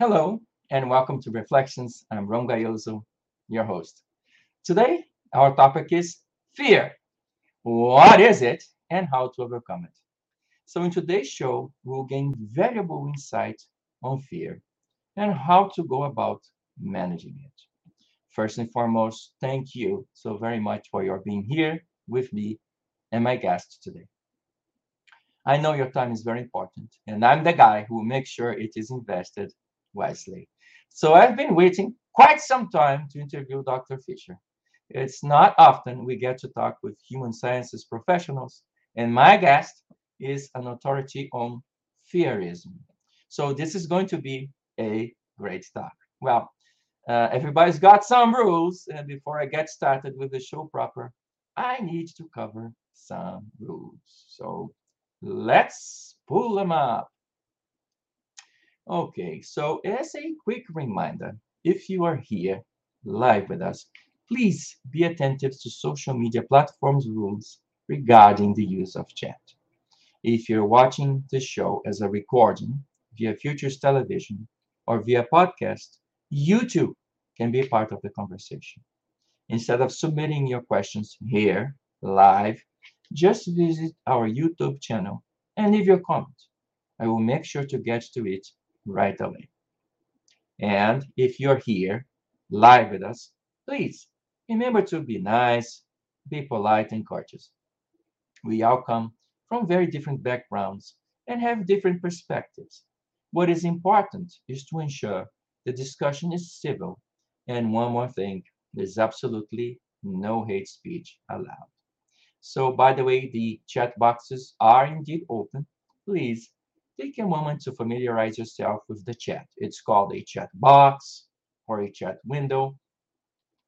Hello, and welcome to Reflections. I'm Ron Gayoso, your host. Today, our topic is fear. What is it and how to overcome it? So, in today's show, we'll gain valuable insight on fear and how to go about managing it. First and foremost, thank you so very much for your being here with me and my guest today. I know your time is very important, and I'm the guy who makes sure it is invested wisely. So I've been waiting quite some time to interview Dr. Fisher. It's not often we get to talk with human sciences professionals, and my guest is an authority on fearism. So this is going to be a great talk. Well, uh, everybody's got some rules, and before I get started with the show proper, I need to cover some rules. So let's pull them up. Okay, so as a quick reminder, if you are here live with us, please be attentive to social media platforms rules regarding the use of chat. If you're watching the show as a recording via Futures Television or via podcast, you too can be a part of the conversation. Instead of submitting your questions here live, just visit our YouTube channel and leave your comment. I will make sure to get to it right away. And if you're here live with us, please remember to be nice, be polite, and courteous. We all come from very different backgrounds and have different perspectives. What is important is to ensure the discussion is civil. And one more thing there's absolutely no hate speech allowed. So, by the way, the chat boxes are indeed open. Please take a moment to familiarize yourself with the chat. It's called a chat box or a chat window,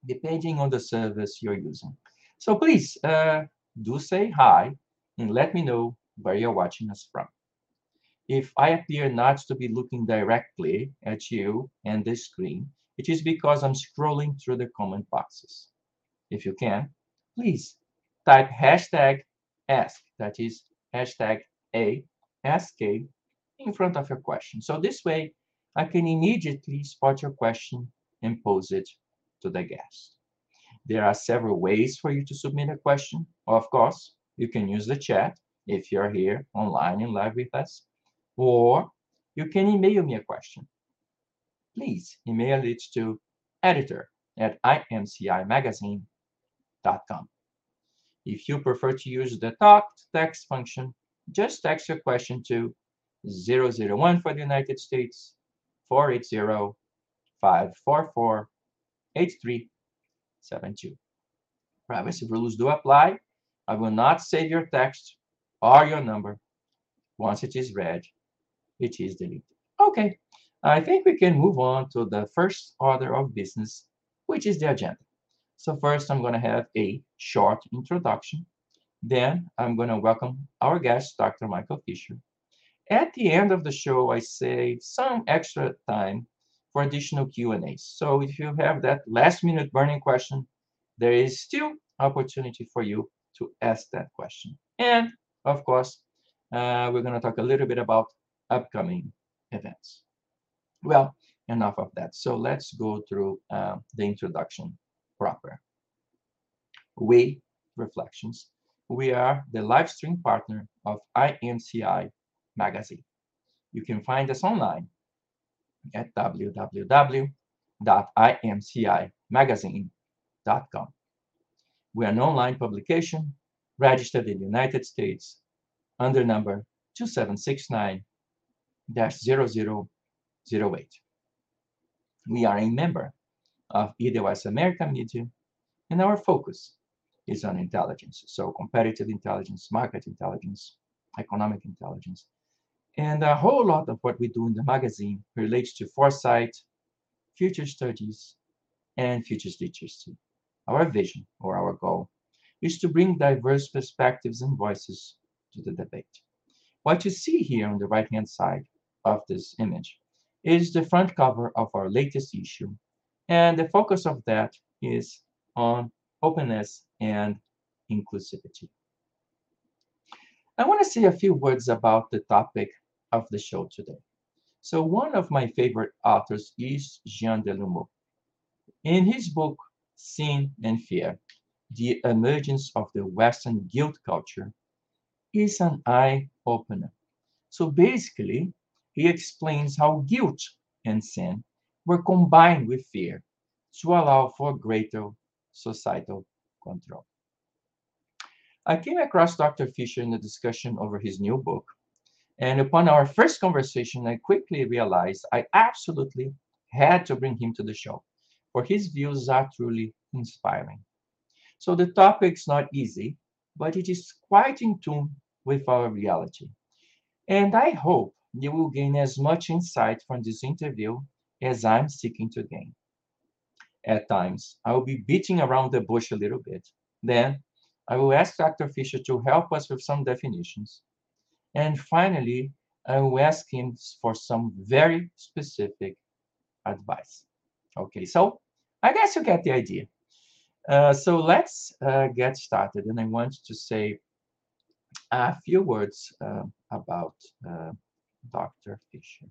depending on the service you're using. So please uh, do say hi and let me know where you're watching us from. If I appear not to be looking directly at you and the screen, it is because I'm scrolling through the comment boxes. If you can, please type hashtag ask, that is hashtag ASK in front of your question. So this way, I can immediately spot your question and pose it to the guest. There are several ways for you to submit a question. Of course, you can use the chat if you're here online and live with us, or you can email me a question. Please email it to editor at imcimagazine.com. If you prefer to use the talk text function, just text your question to 001 for the United States, 480 544 8372. Privacy rules do apply. I will not save your text or your number. Once it is read, it is deleted. Okay, I think we can move on to the first order of business, which is the agenda. So first, I'm going to have a short introduction. Then I'm going to welcome our guest, Dr. Michael Fisher. At the end of the show, I save some extra time for additional Q&As. So if you have that last minute burning question, there is still opportunity for you to ask that question. And of course, uh, we're going to talk a little bit about upcoming events. Well, enough of that. So let's go through uh, the introduction proper. We, Reflections, we are the live stream partner of IMCI magazine. You can find us online at www.imcimagazine.com. We are an online publication registered in the United States under number 2769 0008. We are a member of Edelweiss American Media, and our focus is on intelligence. So competitive intelligence, market intelligence, economic intelligence, and a whole lot of what we do in the magazine relates to foresight, future studies, and futures literacy. Our vision or our goal is to bring diverse perspectives and voices to the debate. What you see here on the right-hand side of this image is the front cover of our latest issue, and the focus of that is on openness and inclusivity. I want to say a few words about the topic of the show today. So one of my favorite authors is Jean Delumeau. In his book, Sin and Fear, The Emergence of the Western Guilt Culture, is an eye-opener. So basically, he explains how guilt and sin were combined with fear to allow for greater societal control. I came across Dr. Fisher in a discussion over his new book, and upon our first conversation, I quickly realized I absolutely had to bring him to the show, for his views are truly inspiring. So the topic's not easy, but it is quite in tune with our reality. And I hope you will gain as much insight from this interview as I'm seeking to gain. At times, I will be beating around the bush a little bit. Then, I will ask Dr. Fisher to help us with some definitions. And finally, I will ask him for some very specific advice. Okay, so I guess you get the idea. Uh, so let's uh, get started. And I want to say a few words uh, about Dr. Fisher.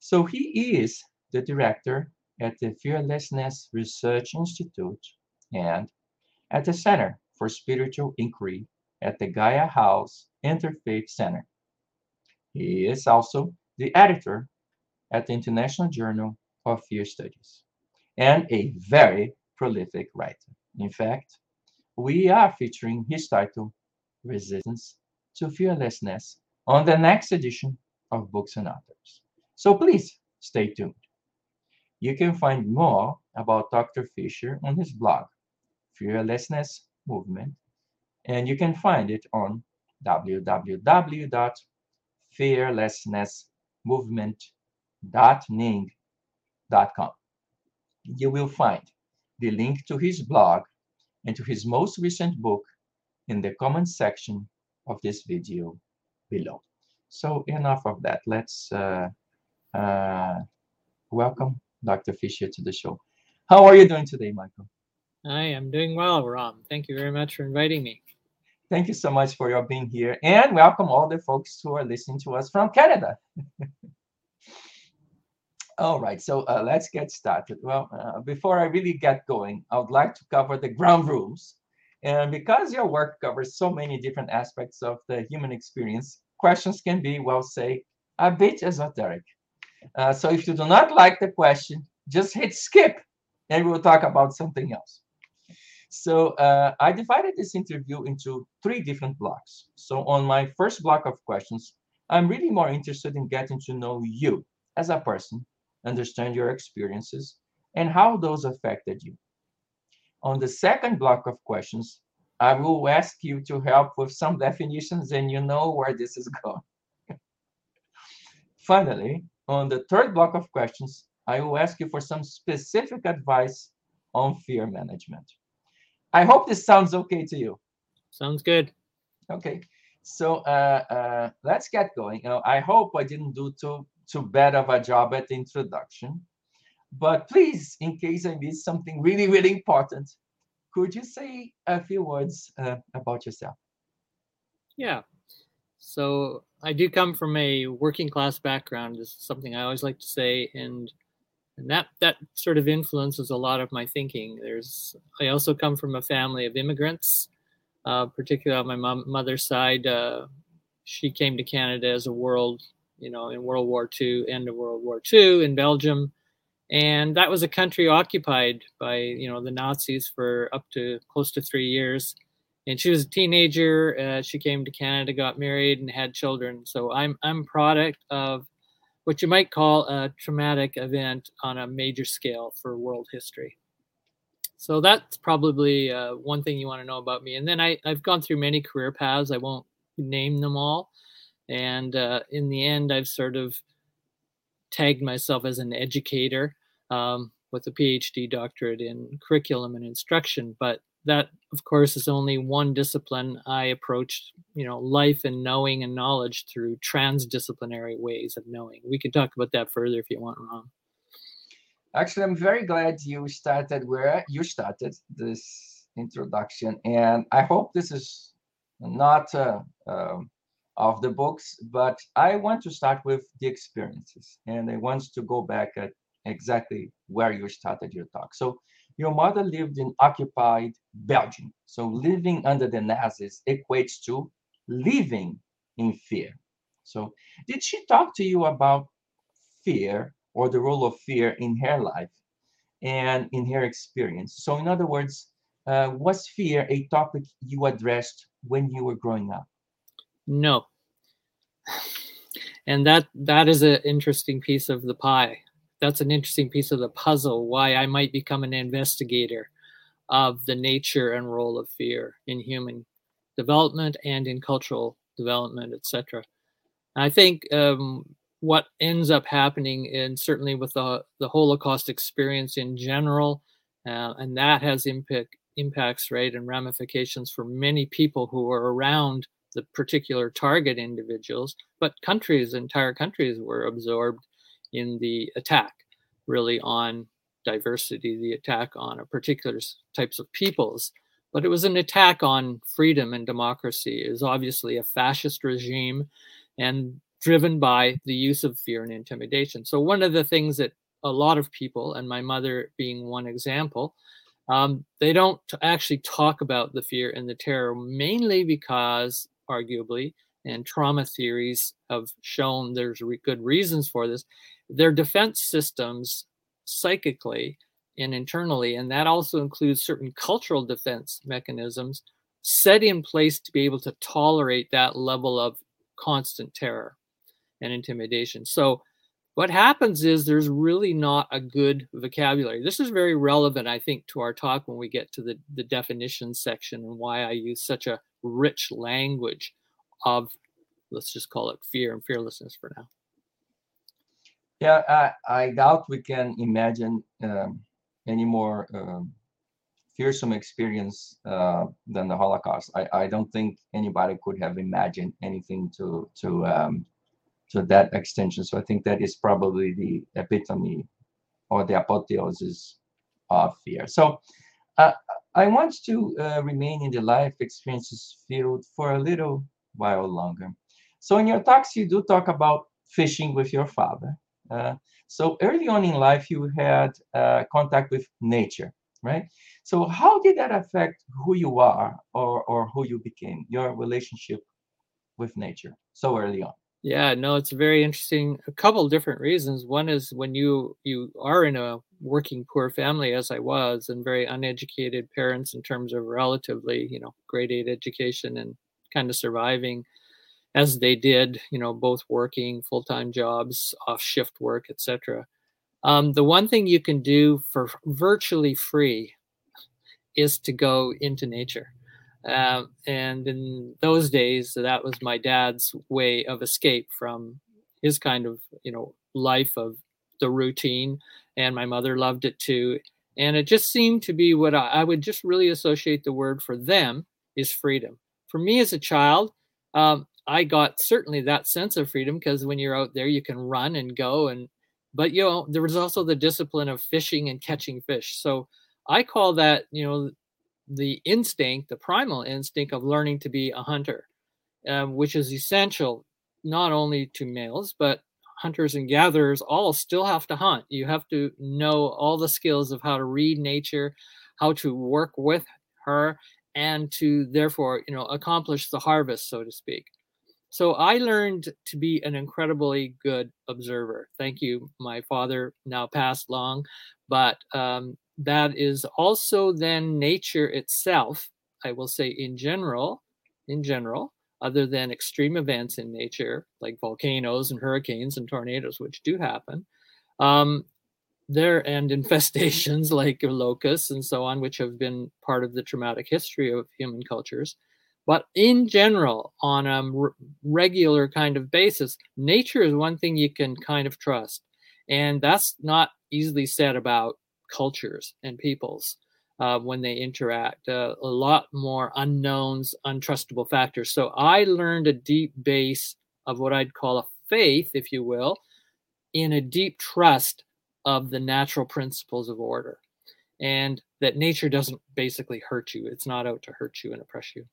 So he is the director at the Fearlessness Research Institute and at the Center for Spiritual Inquiry at the Gaia House Interfaith Center. He is also the editor at the International Journal of Fear Studies and a very prolific writer. In fact, we are featuring his title, Resistance to Fearlessness, on the next edition of Books and Authors. So please stay tuned. You can find more about Dr. Fisher on his blog, Fearlessness Movement, and you can find it on www.fearlessnessmovement.ning.com. You will find the link to his blog and to his most recent book in the comments section of this video below. So enough of that. Let's uh, uh, welcome Dr. Fisher to the show. How are you doing today, Michael? I am doing well, Ram. Thank you very much for inviting me. Thank you so much for your being here, and welcome all the folks who are listening to us from Canada. all right, so uh, let's get started. Well, uh, before I really get going, I would like to cover the ground rules. And because your work covers so many different aspects of the human experience, questions can be, well, say, a bit esoteric. Uh, so if you do not like the question, just hit skip and we'll talk about something else. So uh, I divided this interview into three different blocks. So on my first block of questions, I'm really more interested in getting to know you as a person, understand your experiences, and how those affected you. On the second block of questions, I will ask you to help with some definitions and you know where this is going. Finally, on the third block of questions, I will ask you for some specific advice on fear management. I hope this sounds okay to you. Sounds good. Okay, so uh, uh, let's get going. You know, I hope I didn't do too too bad of a job at the introduction, but please, in case I missed something really really important, could you say a few words uh, about yourself? Yeah. So I do come from a working class background. This is something I always like to say, and and that that sort of influences a lot of my thinking. There's I also come from a family of immigrants, uh, particularly on my mom, mother's side. Uh, she came to Canada as a world, you know, in World War II, end of World War II in Belgium, and that was a country occupied by you know the Nazis for up to close to three years. And she was a teenager. Uh, she came to Canada, got married, and had children. So I'm I'm product of what you might call a traumatic event on a major scale for world history. So that's probably uh, one thing you want to know about me. And then I, I've gone through many career paths. I won't name them all. And uh, in the end, I've sort of tagged myself as an educator um, with a PhD doctorate in curriculum and instruction. But that, of course, is only one discipline. I approached, you know, life and knowing and knowledge through transdisciplinary ways of knowing. We can talk about that further if you want, ron Actually, I'm very glad you started where you started this introduction, and I hope this is not uh, um, of the books, but I want to start with the experiences, and I want to go back at exactly where you started your talk. So your mother lived in occupied Belgium. So living under the Nazis equates to living in fear. So did she talk to you about fear or the role of fear in her life and in her experience? So in other words, uh, was fear a topic you addressed when you were growing up? No. And that that is an interesting piece of the pie. That's an interesting piece of the puzzle why I might become an investigator of the nature and role of fear in human development and in cultural development, etc. I think um, what ends up happening, and certainly with the, the Holocaust experience in general, uh, and that has impact, impacts, right, and ramifications for many people who are around the particular target individuals, but countries, entire countries were absorbed in the attack, really on diversity, the attack on a particular types of peoples. But it was an attack on freedom and democracy. It was obviously a fascist regime and driven by the use of fear and intimidation. So one of the things that a lot of people, and my mother being one example, um, they don't actually talk about the fear and the terror mainly because arguably, and trauma theories have shown there's re- good reasons for this. Their defense systems, psychically and internally, and that also includes certain cultural defense mechanisms, set in place to be able to tolerate that level of constant terror and intimidation. So, what happens is there's really not a good vocabulary. This is very relevant, I think, to our talk when we get to the, the definition section and why I use such a rich language of, let's just call it fear and fearlessness for now. Yeah, I, I doubt we can imagine um, any more um, fearsome experience uh, than the Holocaust. I, I don't think anybody could have imagined anything to to um, to that extension. So I think that is probably the epitome or the apotheosis of fear. So uh, I want to uh, remain in the life experiences field for a little while longer. So in your talks, you do talk about fishing with your father. Uh, so early on in life, you had uh, contact with nature, right? So how did that affect who you are or, or who you became, your relationship with nature so early on? Yeah, no, it's very interesting. A couple different reasons. One is when you you are in a working poor family, as I was, and very uneducated parents in terms of relatively, you know, grade eight education and kind of surviving as they did, you know, both working full time jobs, off shift work, etc. Um, the one thing you can do for virtually free is to go into nature. Uh, and in those days, that was my dad's way of escape from his kind of, you know, life of the routine. And my mother loved it too. And it just seemed to be what I, I would just really associate the word for them is freedom. For me as a child, um, I got certainly that sense of freedom because when you're out there, you can run and go and but you know there was also the discipline of fishing and catching fish so i call that you know the instinct, the primal instinct of learning to be a hunter, um, which is essential not only to males, but hunters and gatherers all still have to hunt. You have to know all the skills of how to read nature, how to work with her, and to therefore, you know, accomplish the harvest, so to speak. So I learned to be an incredibly good observer. Thank you, my father, now passed long, but um, that is also then nature itself, I will say in general, in general, other than extreme events in nature like volcanoes and hurricanes and tornadoes, which do happen, um, there and infestations like locusts and so on, which have been part of the traumatic history of human cultures. But in general, on a regular kind of basis, nature is one thing you can kind of trust. And that's not easily said about cultures and peoples uh, when they interact. Uh, a lot more unknowns, untrustable factors. So I learned a deep base of what I'd call a faith, if you will, in a deep trust of the natural principles of order. And that nature doesn't basically hurt you. It's not out to hurt you and oppress you.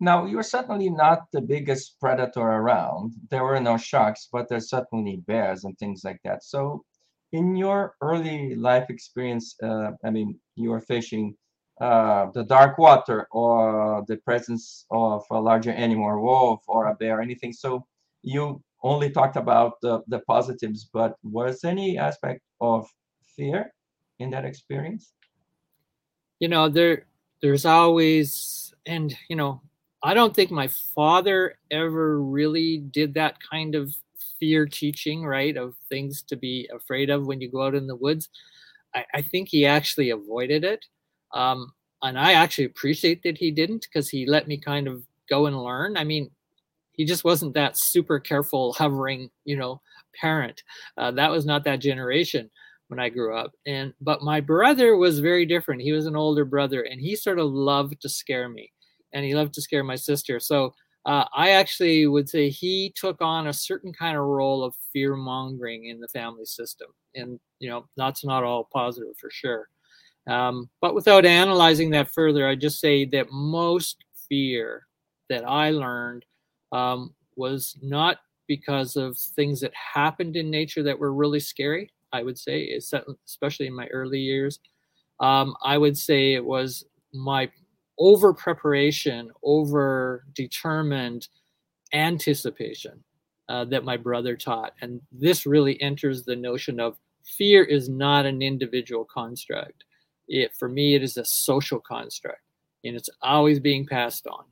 Now, you're certainly not the biggest predator around. There were no sharks, but there's certainly bears and things like that. So, in your early life experience, uh, I mean, you were fishing uh, the dark water or the presence of a larger animal, a wolf or a bear, anything. So, you only talked about the, the positives, but was any aspect of fear in that experience? You know, there there's always and you know I don't think my father ever really did that kind of fear teaching, right? Of things to be afraid of when you go out in the woods. I, I think he actually avoided it. Um, and I actually appreciate that he didn't because he let me kind of go and learn. I mean, he just wasn't that super careful, hovering, you know, parent. Uh, that was not that generation when I grew up. And but my brother was very different. He was an older brother, and he sort of loved to scare me and he loved to scare my sister. So uh, I actually would say he took on a certain kind of role of fear mongering in the family system, and you know that's not all positive for sure. Um, but without analyzing that further, I just say that most fear that I learned um, was not because of things that happened in nature that were really scary. I would say, especially in my early years, um, I would say it was my over preparation, over determined anticipation uh, that my brother taught. And this really enters the notion of fear is not an individual construct. It, for me, it is a social construct, and it's always being passed on.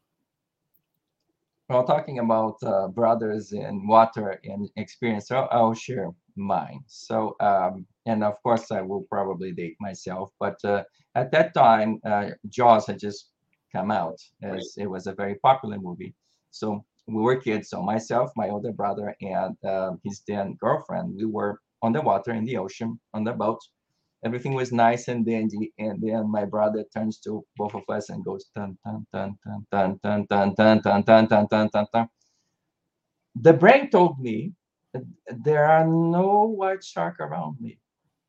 Well, talking about uh, brothers in water and experience, I'll, I'll share mine. So, um, and of course, I will probably date myself, but uh, at that time, uh, Jaws had just come out as right. it was a very popular movie. So we were kids. So myself, my older brother, and uh, his then girlfriend, we were on the water in the ocean on the boat. Everything was nice and dandy. And then my brother turns to both of us and goes dun dun dun dun dun dun dun dun dun dun dun dun dun dun. The brain told me there are no white shark around me,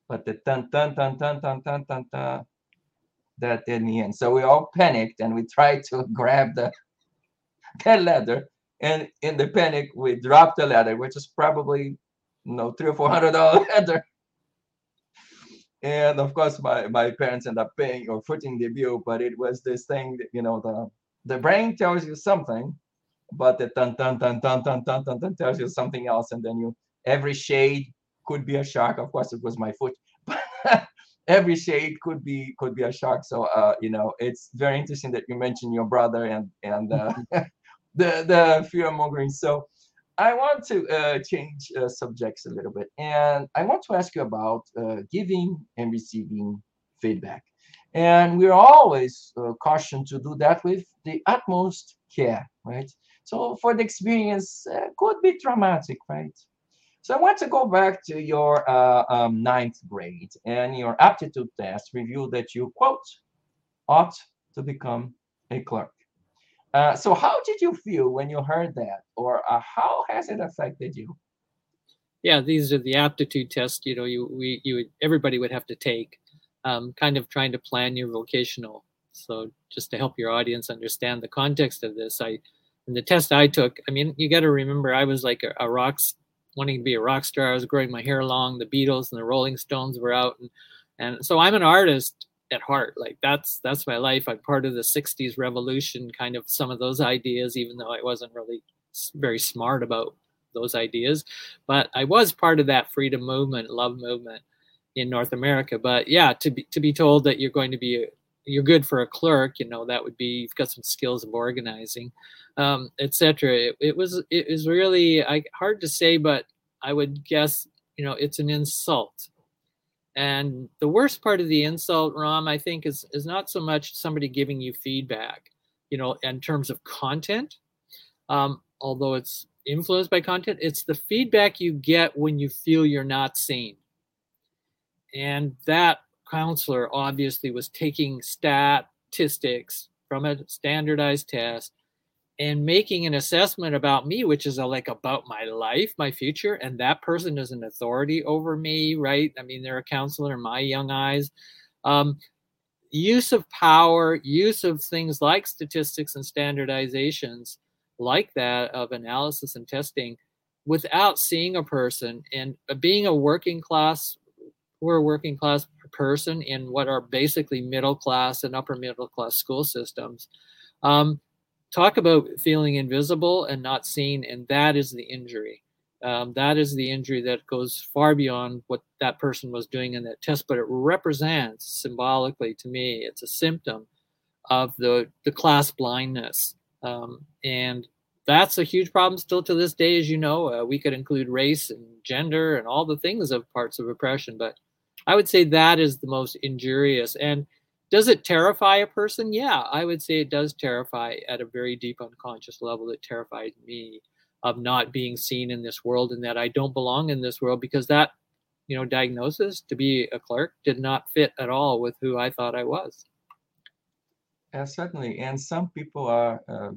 but the dun dun dun dun dun dun dun dun that in the end. So we all panicked and we tried to grab the, the ladder. And in the panic, we dropped the ladder, which is probably you know three or four hundred dollar ladder. And of course, my, my parents end up paying or footing the bill, but it was this thing that you know the the brain tells you something, but the dun dun dun dun dun dun dun, dun tells you something else, and then you every shade could be a shark. Of course, it was my foot, every shade could be could be a shark. So uh, you know, it's very interesting that you mentioned your brother and and uh, the the fear mongering. So I want to uh, change uh, subjects a little bit, and I want to ask you about uh, giving and receiving feedback. And we're always uh, cautioned to do that with the utmost care, right? So for the experience, uh, could be traumatic, right? So I want to go back to your uh, um, ninth grade and your aptitude test revealed that you, quote, ought to become a clerk. Uh, so how did you feel when you heard that or uh, how has it affected you? Yeah, these are the aptitude tests, you know, you, we, you would, everybody would have to take, um, kind of trying to plan your vocational. So just to help your audience understand the context of this, I, in the test I took, I mean, you got to remember I was like a, a rocks wanting to be a rock star. I was growing my hair long. The Beatles and the Rolling Stones were out, and and so I'm an artist at heart. Like that's that's my life. I'm part of the '60s revolution, kind of some of those ideas, even though I wasn't really very smart about those ideas, but I was part of that freedom movement, love movement in North America. But yeah, to be to be told that you're going to be you're good for a clerk, you know, that would be you've got some skills of organizing, um, etc. It, it, was it was really I, hard to say, but I would guess you know it's an insult. And the worst part of the insult, Ram, I think, is is not so much somebody giving you feedback, you know, in terms of content, um, although it's influenced by content. It's the feedback you get when you feel you're not seen, and that counselor obviously was taking statistics from a standardized test and making an assessment about me which is a, like about my life my future and that person is an authority over me right? I mean they're a counselor in my young eyes. Um, use of power, use of things like statistics and standardizations like that of analysis and testing without seeing a person and being a working class we're a working class person in what are basically middle class and upper middle class school systems. Um, talk about feeling invisible and not seen and that is the injury um, that is the injury that goes far beyond what that person was doing in that test, but it represents symbolically to me, it's a symptom of the, the class blindness. Um, and that's a huge problem still to this day, as you know. Uh, we could include race and gender and all the things of parts of oppression, but I would say that is the most injurious. And does it terrify a person? Yeah, I would say it does terrify at a very deep unconscious level. It terrified me of not being seen in this world and that I don't belong in this world because that, you know, diagnosis to be a clerk did not fit at all with who I thought I was. Yeah, certainly. And some people are uh,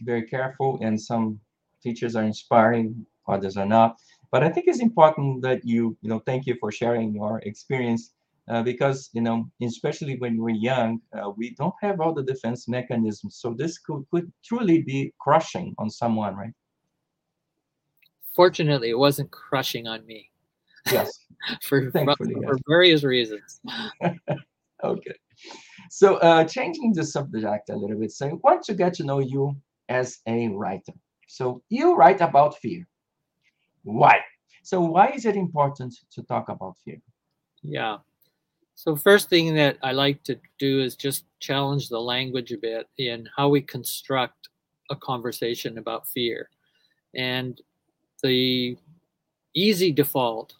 very careful, and some teachers are inspiring, others are not. But I think it's important that you, you know, thank you for sharing your experience uh, because, you know, especially when we're young, uh, we don't have all the defense mechanisms. So this could, could truly be crushing on someone, right? fortunately, it wasn't crushing on me. Yes. for, for, for various reasons. okay. So uh, changing the subject a little bit. So I want to get to know you as a writer. So you write about fear. Why? So why is it important to talk about fear? Yeah. So first thing that I like to do is just challenge the language a bit in how we construct a conversation about fear. And the easy default,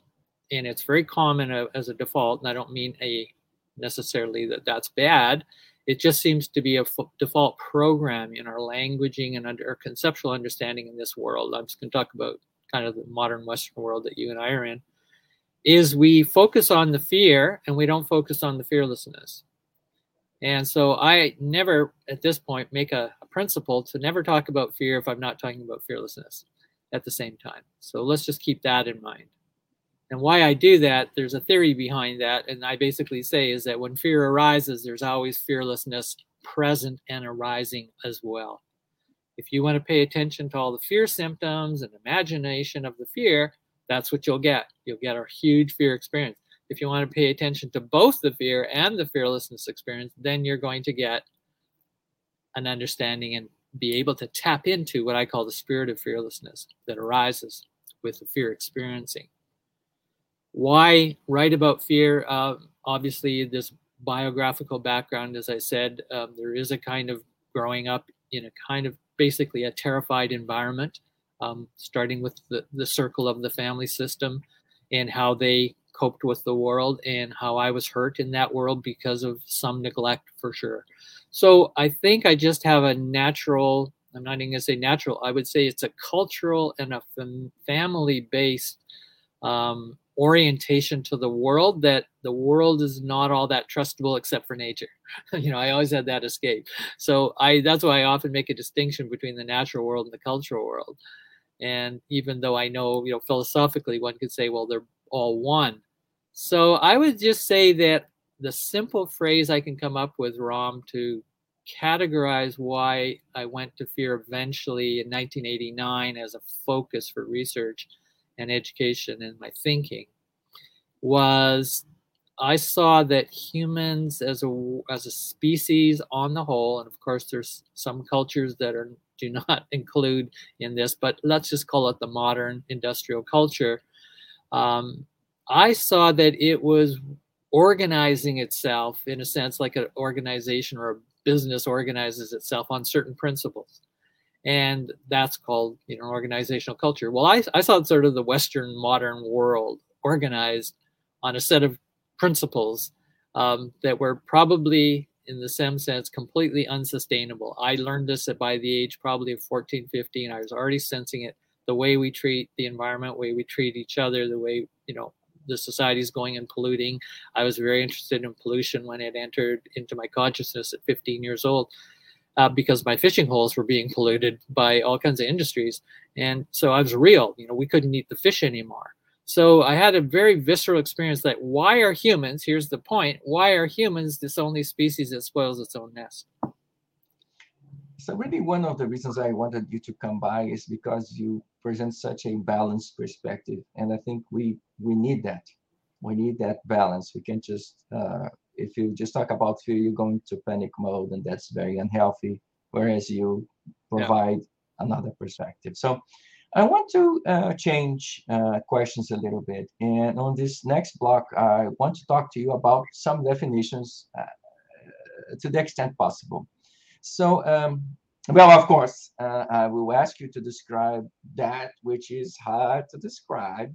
and it's very common uh, as a default, and I don't mean a necessarily that that's bad. It just seems to be a default program in our languaging and under our conceptual understanding in this world. I'm just going to talk about kind of the modern Western world that you and I are in. Is we focus on the fear and we don't focus on the fearlessness. And so I never, at this point, make a, a principle to never talk about fear if I'm not talking about fearlessness at the same time. So let's just keep that in mind. And why I do that, there's a theory behind that. And I basically say is that when fear arises, there's always fearlessness present and arising as well. If you want to pay attention to all the fear symptoms and imagination of the fear, that's what you'll get. You'll get a huge fear experience. If you want to pay attention to both the fear and the fearlessness experience, then you're going to get an understanding and be able to tap into what I call the spirit of fearlessness that arises with the fear experiencing. Why write about fear? Uh, obviously, this biographical background, as I said, um, there is a kind of growing up in a kind of basically a terrified environment, um, starting with the, the circle of the family system and how they coped with the world and how I was hurt in that world because of some neglect for sure. So I think I just have a natural, I'm not even going to say natural, I would say it's a cultural and a fam- family based um, orientation to the world that the world is not all that trustable except for nature. you know, I always had that escape. So I that's why I often make a distinction between the natural world and the cultural world. And even though I know, you know, philosophically one could say, well, they're all one. So I would just say that the simple phrase I can come up with, Ram, to categorize why I went to fear eventually in 1989 as a focus for research and education and my thinking was I saw that humans as a as a species on the whole, and of course there's some cultures that are do not include in this, but let's just call it the modern industrial culture. Um, I saw that it was organizing itself in a sense like an organization or a business organizes itself on certain principles and that's called you know organizational culture well i, I saw sort of the western modern world organized on a set of principles um, that were probably in the same sense completely unsustainable i learned this at by the age probably of 14 15 i was already sensing it the way we treat the environment the way we treat each other the way you know the society is going and polluting. I was very interested in pollution when it entered into my consciousness at 15 years old. Uh, because my fishing holes were being polluted by all kinds of industries. And so I was real, you know, we couldn't eat the fish anymore. So I had a very visceral experience that why are humans, here's the point, why are humans this only species that spoils its own nest? So really one of the reasons I wanted you to come by is because you present such a balanced perspective. And I think we we need that. We need that balance. We can't just, uh, if you just talk about fear, you go into panic mode and that's very unhealthy. Whereas you provide yeah. another perspective. So I want to uh, change uh, questions a little bit. And on this next block, I want to talk to you about some definitions uh, to the extent possible. So, um, well, of course, uh, I will ask you to describe that which is hard to describe.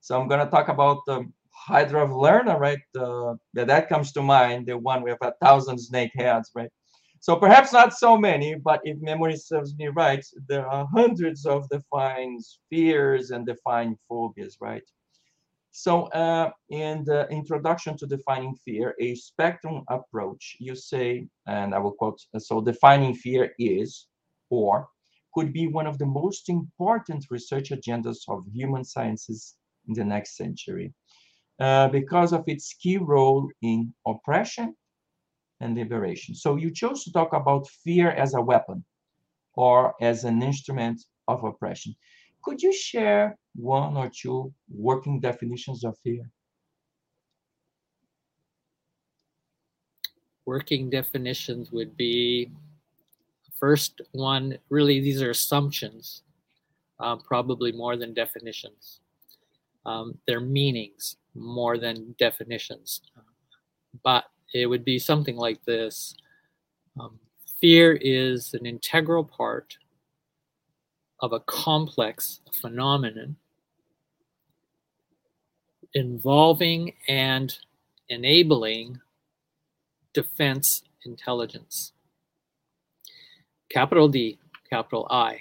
So I'm going to talk about the Hydra of Lerna, right? Uh, that comes to mind, the one with a thousand snake heads, right? So perhaps not so many, but if memory serves me right, there are hundreds of defined fears and defined phobias, right? So uh, in the introduction to defining fear, a spectrum approach, you say, and I will quote, so defining fear is, or could be one of the most important research agendas of human sciences in the next century uh, because of its key role in oppression and liberation. So you chose to talk about fear as a weapon or as an instrument of oppression. Could you share one or two working definitions of fear? Working definitions would be first one, really, these are assumptions, uh, probably more than definitions. Um, they're meanings more than definitions. But it would be something like this um, Fear is an integral part of a complex phenomenon involving and enabling defense intelligence. Capital D, capital I.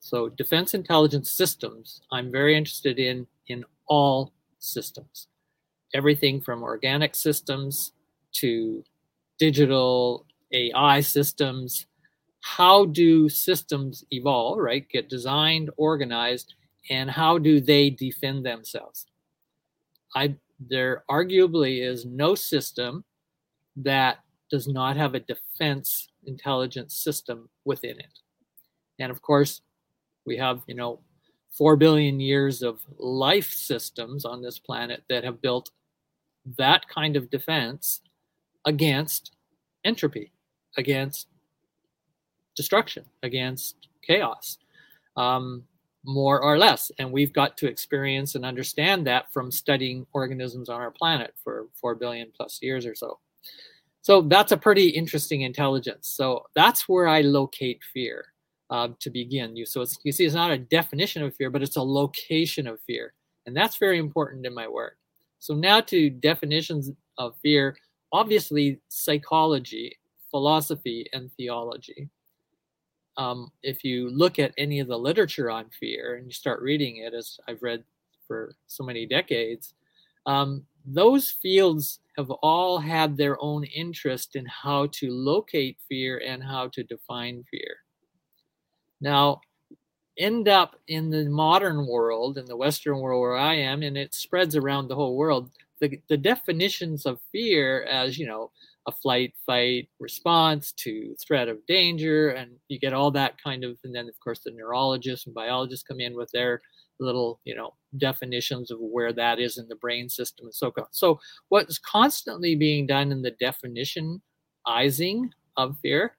So defense intelligence systems, I'm very interested in in all systems. Everything from organic systems to digital AI systems. How do systems evolve, right? Get designed, organized, and how do they defend themselves? I there arguably is no system that does not have a defense intelligence system within it. And of course, we have, you know, 4 billion years of life systems on this planet that have built that kind of defense against entropy, against destruction, against chaos, um, more or less. And we've got to experience and understand that from studying organisms on our planet for 4 billion plus years or so. So that's a pretty interesting intelligence. So that's where I locate fear uh, to begin. You so you see, it's not a definition of fear, but it's a location of fear, and that's very important in my work. So now to definitions of fear obviously psychology, philosophy, and theology. Um, if you look at any of the literature on fear and you start reading it, as I've read for so many decades, um, those fields have all had their own interest in how to locate fear and how to define fear. Now, end up in the modern world, in the Western world where I am, and it spreads around the whole world, the, the definitions of fear as you know a flight fight response to threat of danger and you get all that kind of and then of course the neurologists and biologists come in with their little you know definitions of where that is in the brain system and so on so what's constantly being done in the definitionizing of fear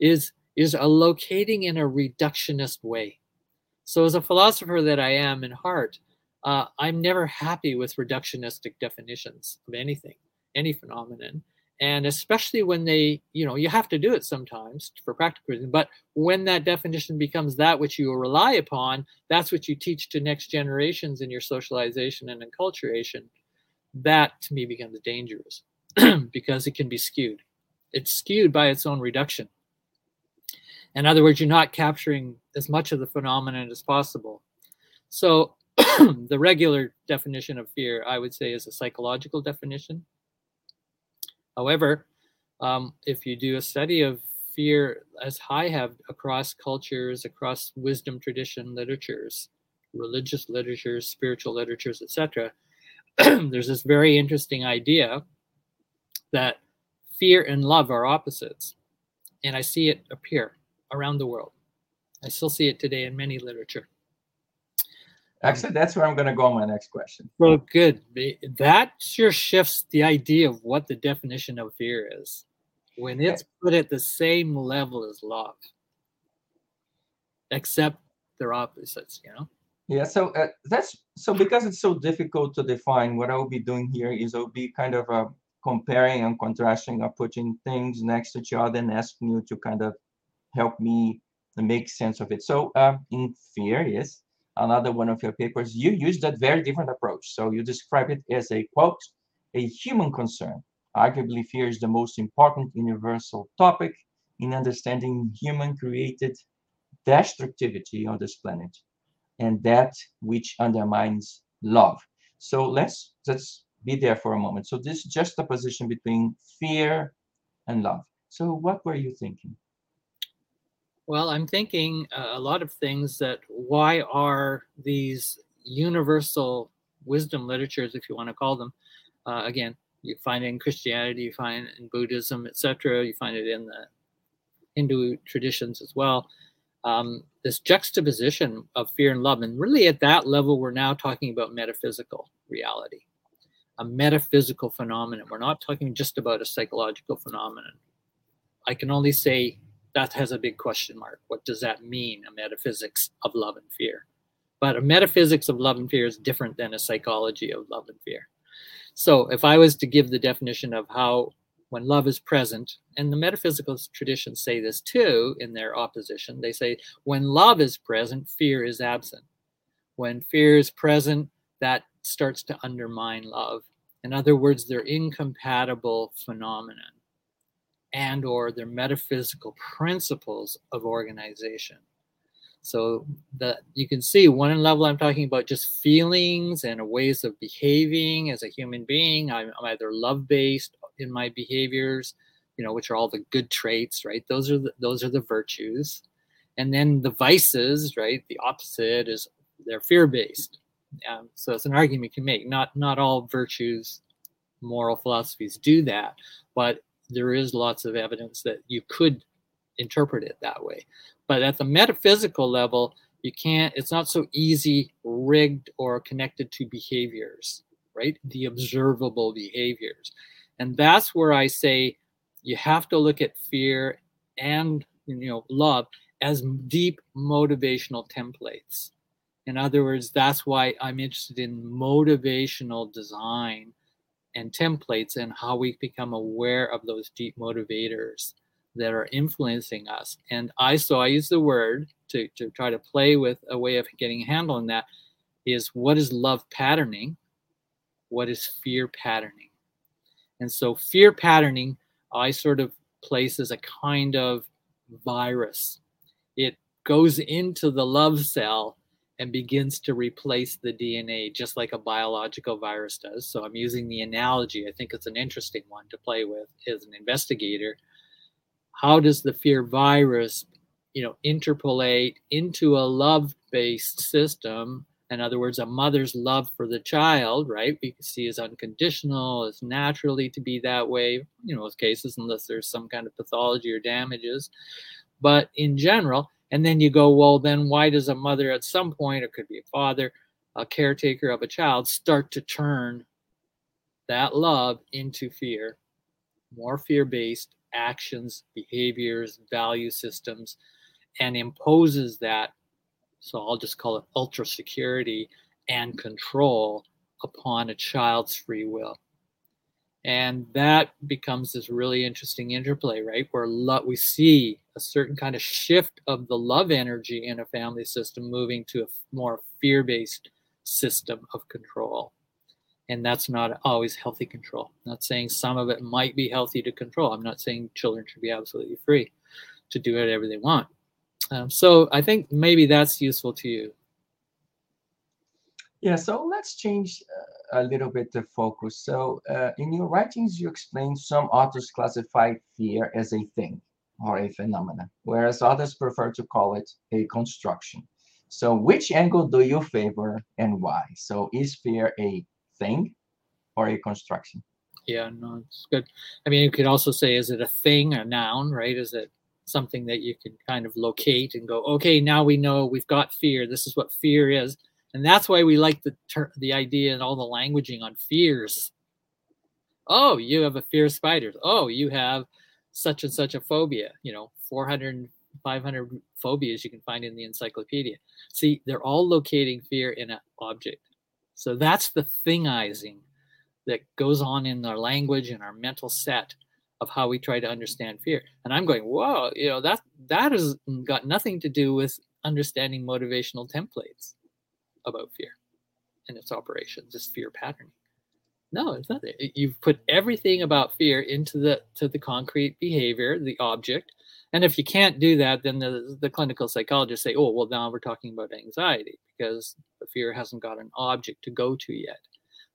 is is a locating in a reductionist way. So as a philosopher that i am in heart uh, I'm never happy with reductionistic definitions of anything, any phenomenon. And especially when they, you know, you have to do it sometimes for practical reasons. But when that definition becomes that which you rely upon, that's what you teach to next generations in your socialization and enculturation. That to me becomes dangerous because it can be skewed. It's skewed by its own reduction. In other words, you're not capturing as much of the phenomenon as possible. So the regular definition of fear, I would say, is a psychological definition. However, um, if you do a study of fear, as I have across cultures, across wisdom tradition literatures, religious literatures, spiritual literatures, etc., there's this very interesting idea that fear and love are opposites. And I see it appear around the world. I still see it today in many literature. Actually, that's where I'm going to go on my next question. Well, good. That sure shifts the idea of what the definition of fear is when it's put at the same level as love, except they're opposites, you know? Yeah, so uh, that's so because it's so difficult to define, what I will be doing here is I'll be kind of uh, comparing and contrasting or putting things next to each other and asking you to kind of help me make sense of it. So uh, in fear, yes, another one of your papers, you use that very different approach. So you describe it as a quote, a human concern. Arguably, fear is the most important universal topic in understanding human created destructivity on this planet and that which undermines love. So let's let's be there for a moment. So this juxtaposition between fear and love. So what were you thinking? Well, I'm thinking uh, a lot of things that why are these universal wisdom literatures, if you want to call them, uh, again, you find it in Christianity, you find it in Buddhism, etc. You find it in the Hindu traditions as well. Um, this juxtaposition of fear and love, and really at that level, we're now talking about metaphysical reality, a metaphysical phenomenon. We're not talking just about a psychological phenomenon. I can only say that has a big question mark. What does that mean, a metaphysics of love and fear? But a metaphysics of love and fear is different than a psychology of love and fear. So if I was to give the definition of how when love is present, and the metaphysical traditions say this too in their opposition, they say when love is present, fear is absent. When fear is present, that starts to undermine love. In other words, they're incompatible phenomenon and or their metaphysical principles of organization. So that you can see one level I'm talking about just feelings and ways of behaving as a human being. I'm, I'm either love-based in my behaviors, you know, which are all the good traits, right? Those are the, those are the virtues. And then the vices, right? The opposite is they're fear-based. Um, so it's an argument you can make. Not not all virtues, moral philosophies do that, but there is lots of evidence that you could interpret it that way. But at the metaphysical level, you can't, it's not so easy, rigged, or connected to behaviors, right? The observable behaviors. And that's where I say you have to look at fear and you know love as deep motivational templates. In other words, that's why I'm interested in motivational design and templates and how we become aware of those deep motivators that are influencing us. And I so I use the word to, to try to play with a way of getting a handle on that is what is love patterning? What is fear patterning? And so fear patterning, I sort of place as a kind of virus. It goes into the love cell and begins to replace the DNA just like a biological virus does. So I'm using the analogy. I think it's an interesting one to play with as an investigator. How does the fear virus, you know, interpolate into a love-based system? In other words, a mother's love for the child, right? We see as unconditional, as naturally to be that way, you know, most cases, unless there's some kind of pathology or damages. But in general, and then you go, well, then why does a mother at some point, or could be a father, a caretaker of a child, start to turn that love into fear, more fear based actions, behaviors, value systems, and imposes that. So I'll just call it ultra security and control upon a child's free will. And that becomes this really interesting interplay, right? Where lo- we see a certain kind of shift of the love energy in a family system moving to a more fear based system of control. And that's not always healthy control. I'm not saying some of it might be healthy to control. I'm not saying children should be absolutely free to do whatever they want. Um, so I think maybe that's useful to you. Yeah, so let's change uh, a little bit the focus. So uh, in your writings, you explain some authors classify fear as a thing or a phenomenon, whereas others prefer to call it a construction. So which angle do you favor and why? So is fear a thing or a construction? Yeah, no, it's good. I mean, you could also say, is it a thing, a noun, right? Is it something that you can kind of locate and go, okay, now we know we've got fear. This is what fear is, and that's why we like the ter- the idea and all the languaging on fears. Oh, you have a fear of spiders. Oh, you have such and such a phobia. You know, 400, 500 phobias you can find in the encyclopedia. See, they're all locating fear in an object. So that's the thingizing that goes on in our language and our mental set of how we try to understand fear. And I'm going, whoa, you know, that that has got nothing to do with understanding motivational templates about fear and its operations, just fear patterning. No, it's not. You've put everything about fear into the to the concrete behavior, the object. And if you can't do that, then the, the clinical psychologists say, oh, well, now we're talking about anxiety because the fear hasn't got an object to go to yet.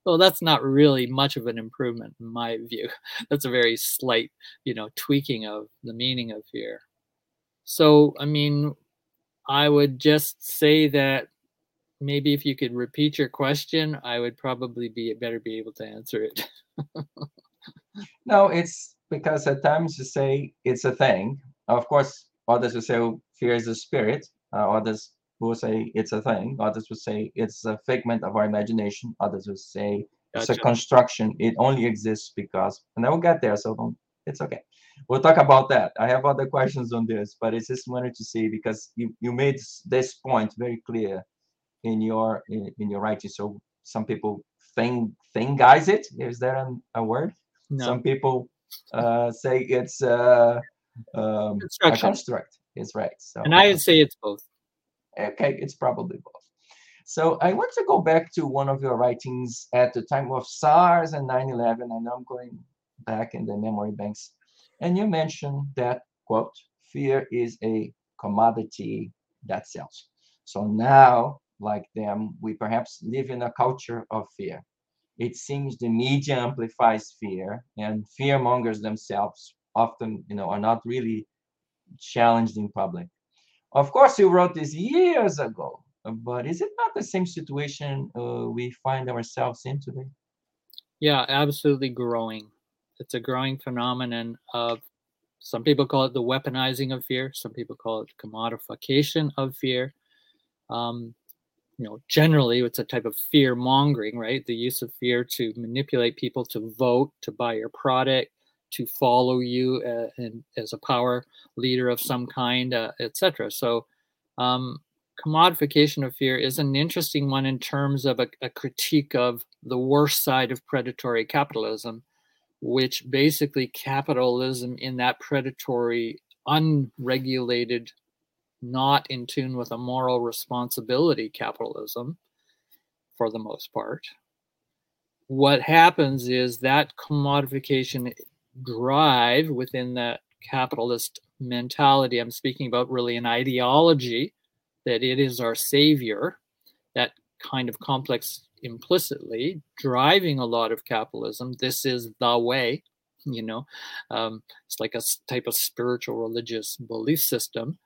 Well, that's not really much of an improvement in my view. That's a very slight, you know, tweaking of the meaning of fear. So, I mean, I would just say that maybe if you could repeat your question, I would probably be better be able to answer it. no, it's because at times you say it's a thing. Of course, others will say oh, fear is a spirit. Uh, others will say it's a thing. Others will say it's a figment of our imagination. Others will say gotcha. it's a construction. It only exists because, and I will get there. So don't, it's okay. We'll talk about that. I have other questions on this, but it's just wanted to see because you, you made this point very clear in your in, in your writing. So some people think, thing thingize it. Is there a, a word? No. Some people uh, say it's uh, um, a construct. Is right. So and I would say it's both. Okay, it's probably both. So I want to go back to one of your writings at the time of SARS and 9/11. I know I'm going back in the memory banks, and you mentioned that quote: "Fear is a commodity that sells." So now like them, we perhaps live in a culture of fear. It seems the media amplifies fear, and fear mongers themselves often, you know, are not really challenged in public. Of course, you wrote this years ago, but is it not the same situation uh, we find ourselves in today? Yeah, absolutely growing. It's a growing phenomenon of some people call it the weaponizing of fear, some people call it commodification of fear. Um, you know, generally it's a type of fear mongering, right? The use of fear to manipulate people to vote, to buy your product, to follow you uh, and as a power leader of some kind, uh, etc. So, um, commodification of fear is an interesting one in terms of a, a critique of the worst side of predatory capitalism, which basically capitalism in that predatory, unregulated not in tune with a moral responsibility capitalism for the most part. What happens is that commodification drive within that capitalist mentality, I'm speaking about really an ideology that it is our savior, that kind of complex implicitly driving a lot of capitalism. This is the way, you know, um, it's like a type of spiritual religious belief system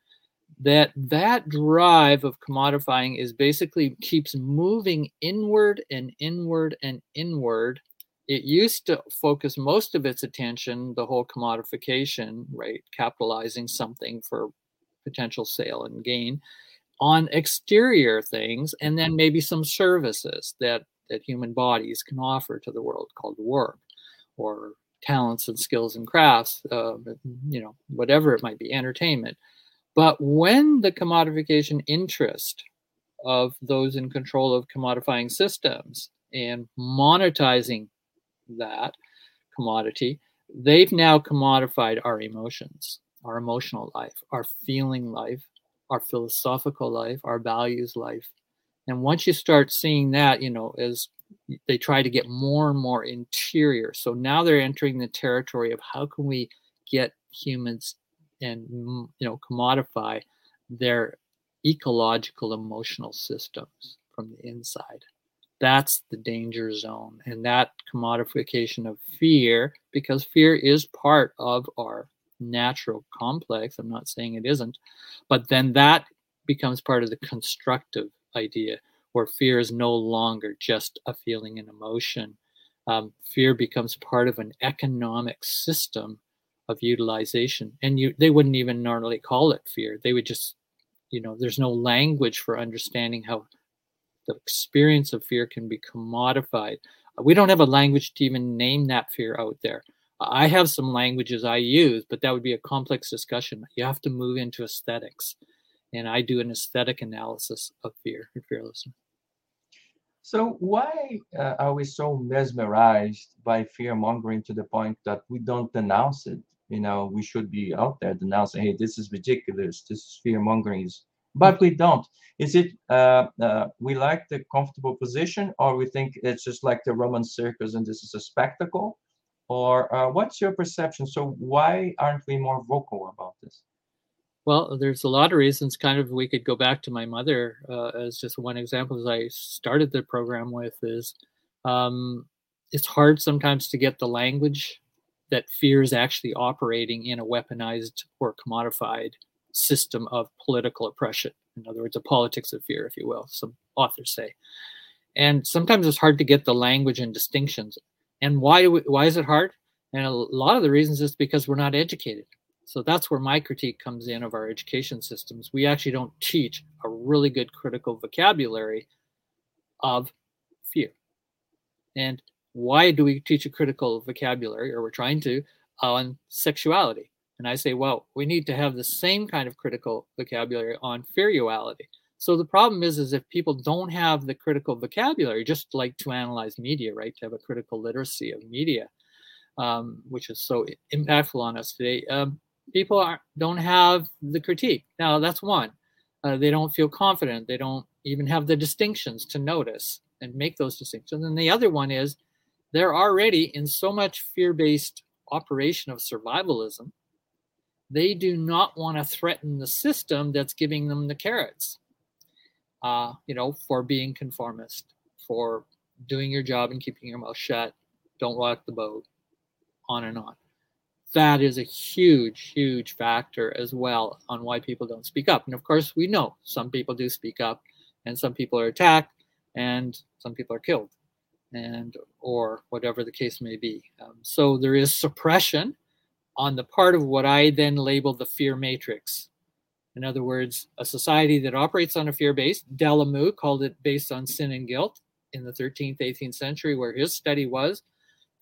that that drive of commodifying is basically keeps moving inward and inward and inward. It used to focus most of its attention the whole commodification right capitalizing something for potential sale and gain on exterior things and then maybe some services that that human bodies can offer to the world called work or talents and skills and crafts uh, you know whatever it might be entertainment but when the commodification interest of those in control of commodifying systems and monetizing that commodity, they've now commodified our emotions, our emotional life, our feeling life, our philosophical life, our values life. And once you start seeing that, you know, as they try to get more and more interior. So now they're entering the territory of how can we get humans and you know commodify their ecological emotional systems from the inside that's the danger zone and that commodification of fear because fear is part of our natural complex i'm not saying it isn't but then that becomes part of the constructive idea, where fear is no longer just a feeling and emotion. Um, fear becomes part of an economic system of utilization, and you they wouldn't even normally call it fear. They would just, you know, there's no language for understanding how the experience of fear can be commodified. We don't have a language to even name that fear out there. I have some languages I use, but that would be a complex discussion. You have to move into aesthetics. And I do an aesthetic analysis of fear and fearlessness. So, why uh, are we so mesmerized by fear mongering to the point that we don't denounce it? You know, we should be out there denouncing, hey, this is ridiculous, this is fear mongering, but we don't. Is it uh, uh, we like the comfortable position, or we think it's just like the Roman circus and this is a spectacle? Or uh, what's your perception? So why aren't we more vocal about this? Well, there's a lot of reasons. Kind of, we could go back to my mother uh, as just one example. As I started the program with is, um, it's hard sometimes to get the language that fear is actually operating in a weaponized or commodified system of political oppression. In other words, a politics of fear, if you will, some authors say. And sometimes it's hard to get the language and distinctions and why why is it hard? And a lot of the reasons is because we're not educated. So that's where my critique comes in of our education systems. We actually don't teach a really good critical vocabulary of fear. And why do we teach a critical vocabulary, or we're trying to, on sexuality? And I say, well, we need to have the same kind of critical vocabulary on feriality. So the problem is, is if people don't have the critical vocabulary, just like to analyze media, right? To have a critical literacy of media, um, which is so impactful on us today. Um, people are, don't have the critique. Now that's one. Uh, they don't feel confident. They don't even have the distinctions to notice and make those distinctions. And the other one is they're already in so much fear-based operation of survivalism. They do not want to threaten the system that's giving them the carrots uh, you know, for being conformist, for doing your job and keeping your mouth shut, don't rock the boat, on and on. That is a huge, huge factor as well on why people don't speak up. And of course, we know some people do speak up, and some people are attacked, and some people are killed, and or whatever the case may be. Um, so there is suppression on the part of what I then label the fear matrix in other words, a society that operates on a fear base, Delumeau called it based on sin and guilt in the 13th, 18th century, where his study was.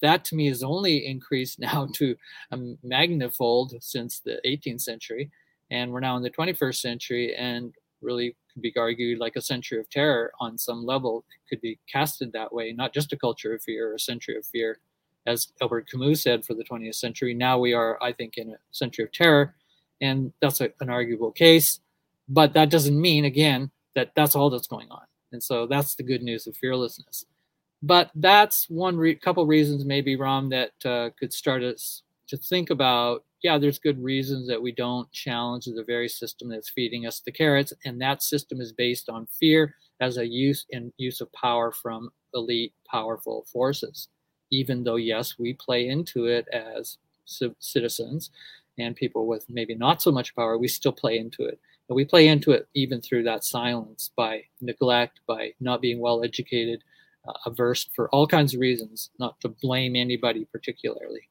That to me is only increased now to a magnifold since the 18th century. And we're now in the 21st century, and really could be argued like a century of terror on some level could be casted that way, not just a culture of fear, a century of fear. As Albert Camus said for the 20th century, now we are, I think, in a century of terror and that's a, an arguable case. But that doesn't mean, again, that that's all that's going on. And so that's the good news of fearlessness. But that's one re- couple reasons, maybe, Ram, that uh, could start us to think about. Yeah, there's good reasons that we don't challenge the very system that's feeding us the carrots, and that system is based on fear as a use and use of power from elite, powerful forces. Even though, yes, we play into it as citizens, and people with maybe not so much power, we still play into it. And we play into it even through that silence by neglect, by not being well educated, uh, averse for all kinds of reasons, not to blame anybody particularly.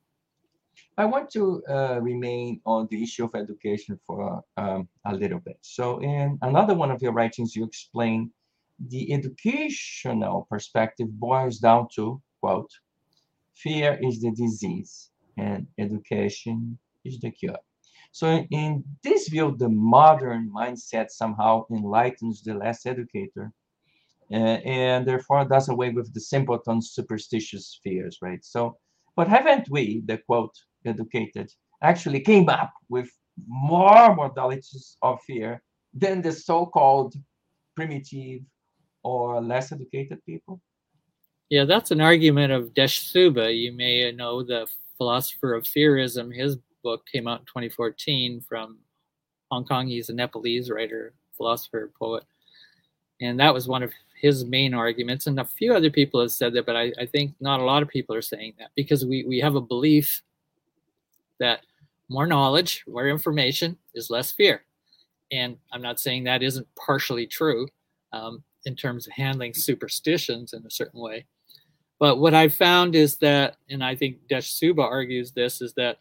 I want to uh, remain on the issue of education for um, a little bit. So, in another one of your writings, you explain the educational perspective boils down to quote, fear is the disease, and education is the cure. So in this view, the modern mindset somehow enlightens the less educator uh, and therefore does away with the simpleton superstitious fears, right? So, but haven't we, the quote, educated, actually came up with more modalities of fear than the so-called primitive or less educated people? Yeah, that's an argument of Desh Subba. You may know the philosopher of fearism. His book came out in 2014 from Hong Kong. He's a Nepalese writer, philosopher, poet. And that was one of his main arguments. And a few other people have said that, but I, I think not a lot of people are saying that because we, we have a belief that more knowledge, more information is less fear. and I'm not saying that isn't partially true um, in terms of handling superstitions in a certain way. But what I've found is that, and I think Desh Subba argues this, is that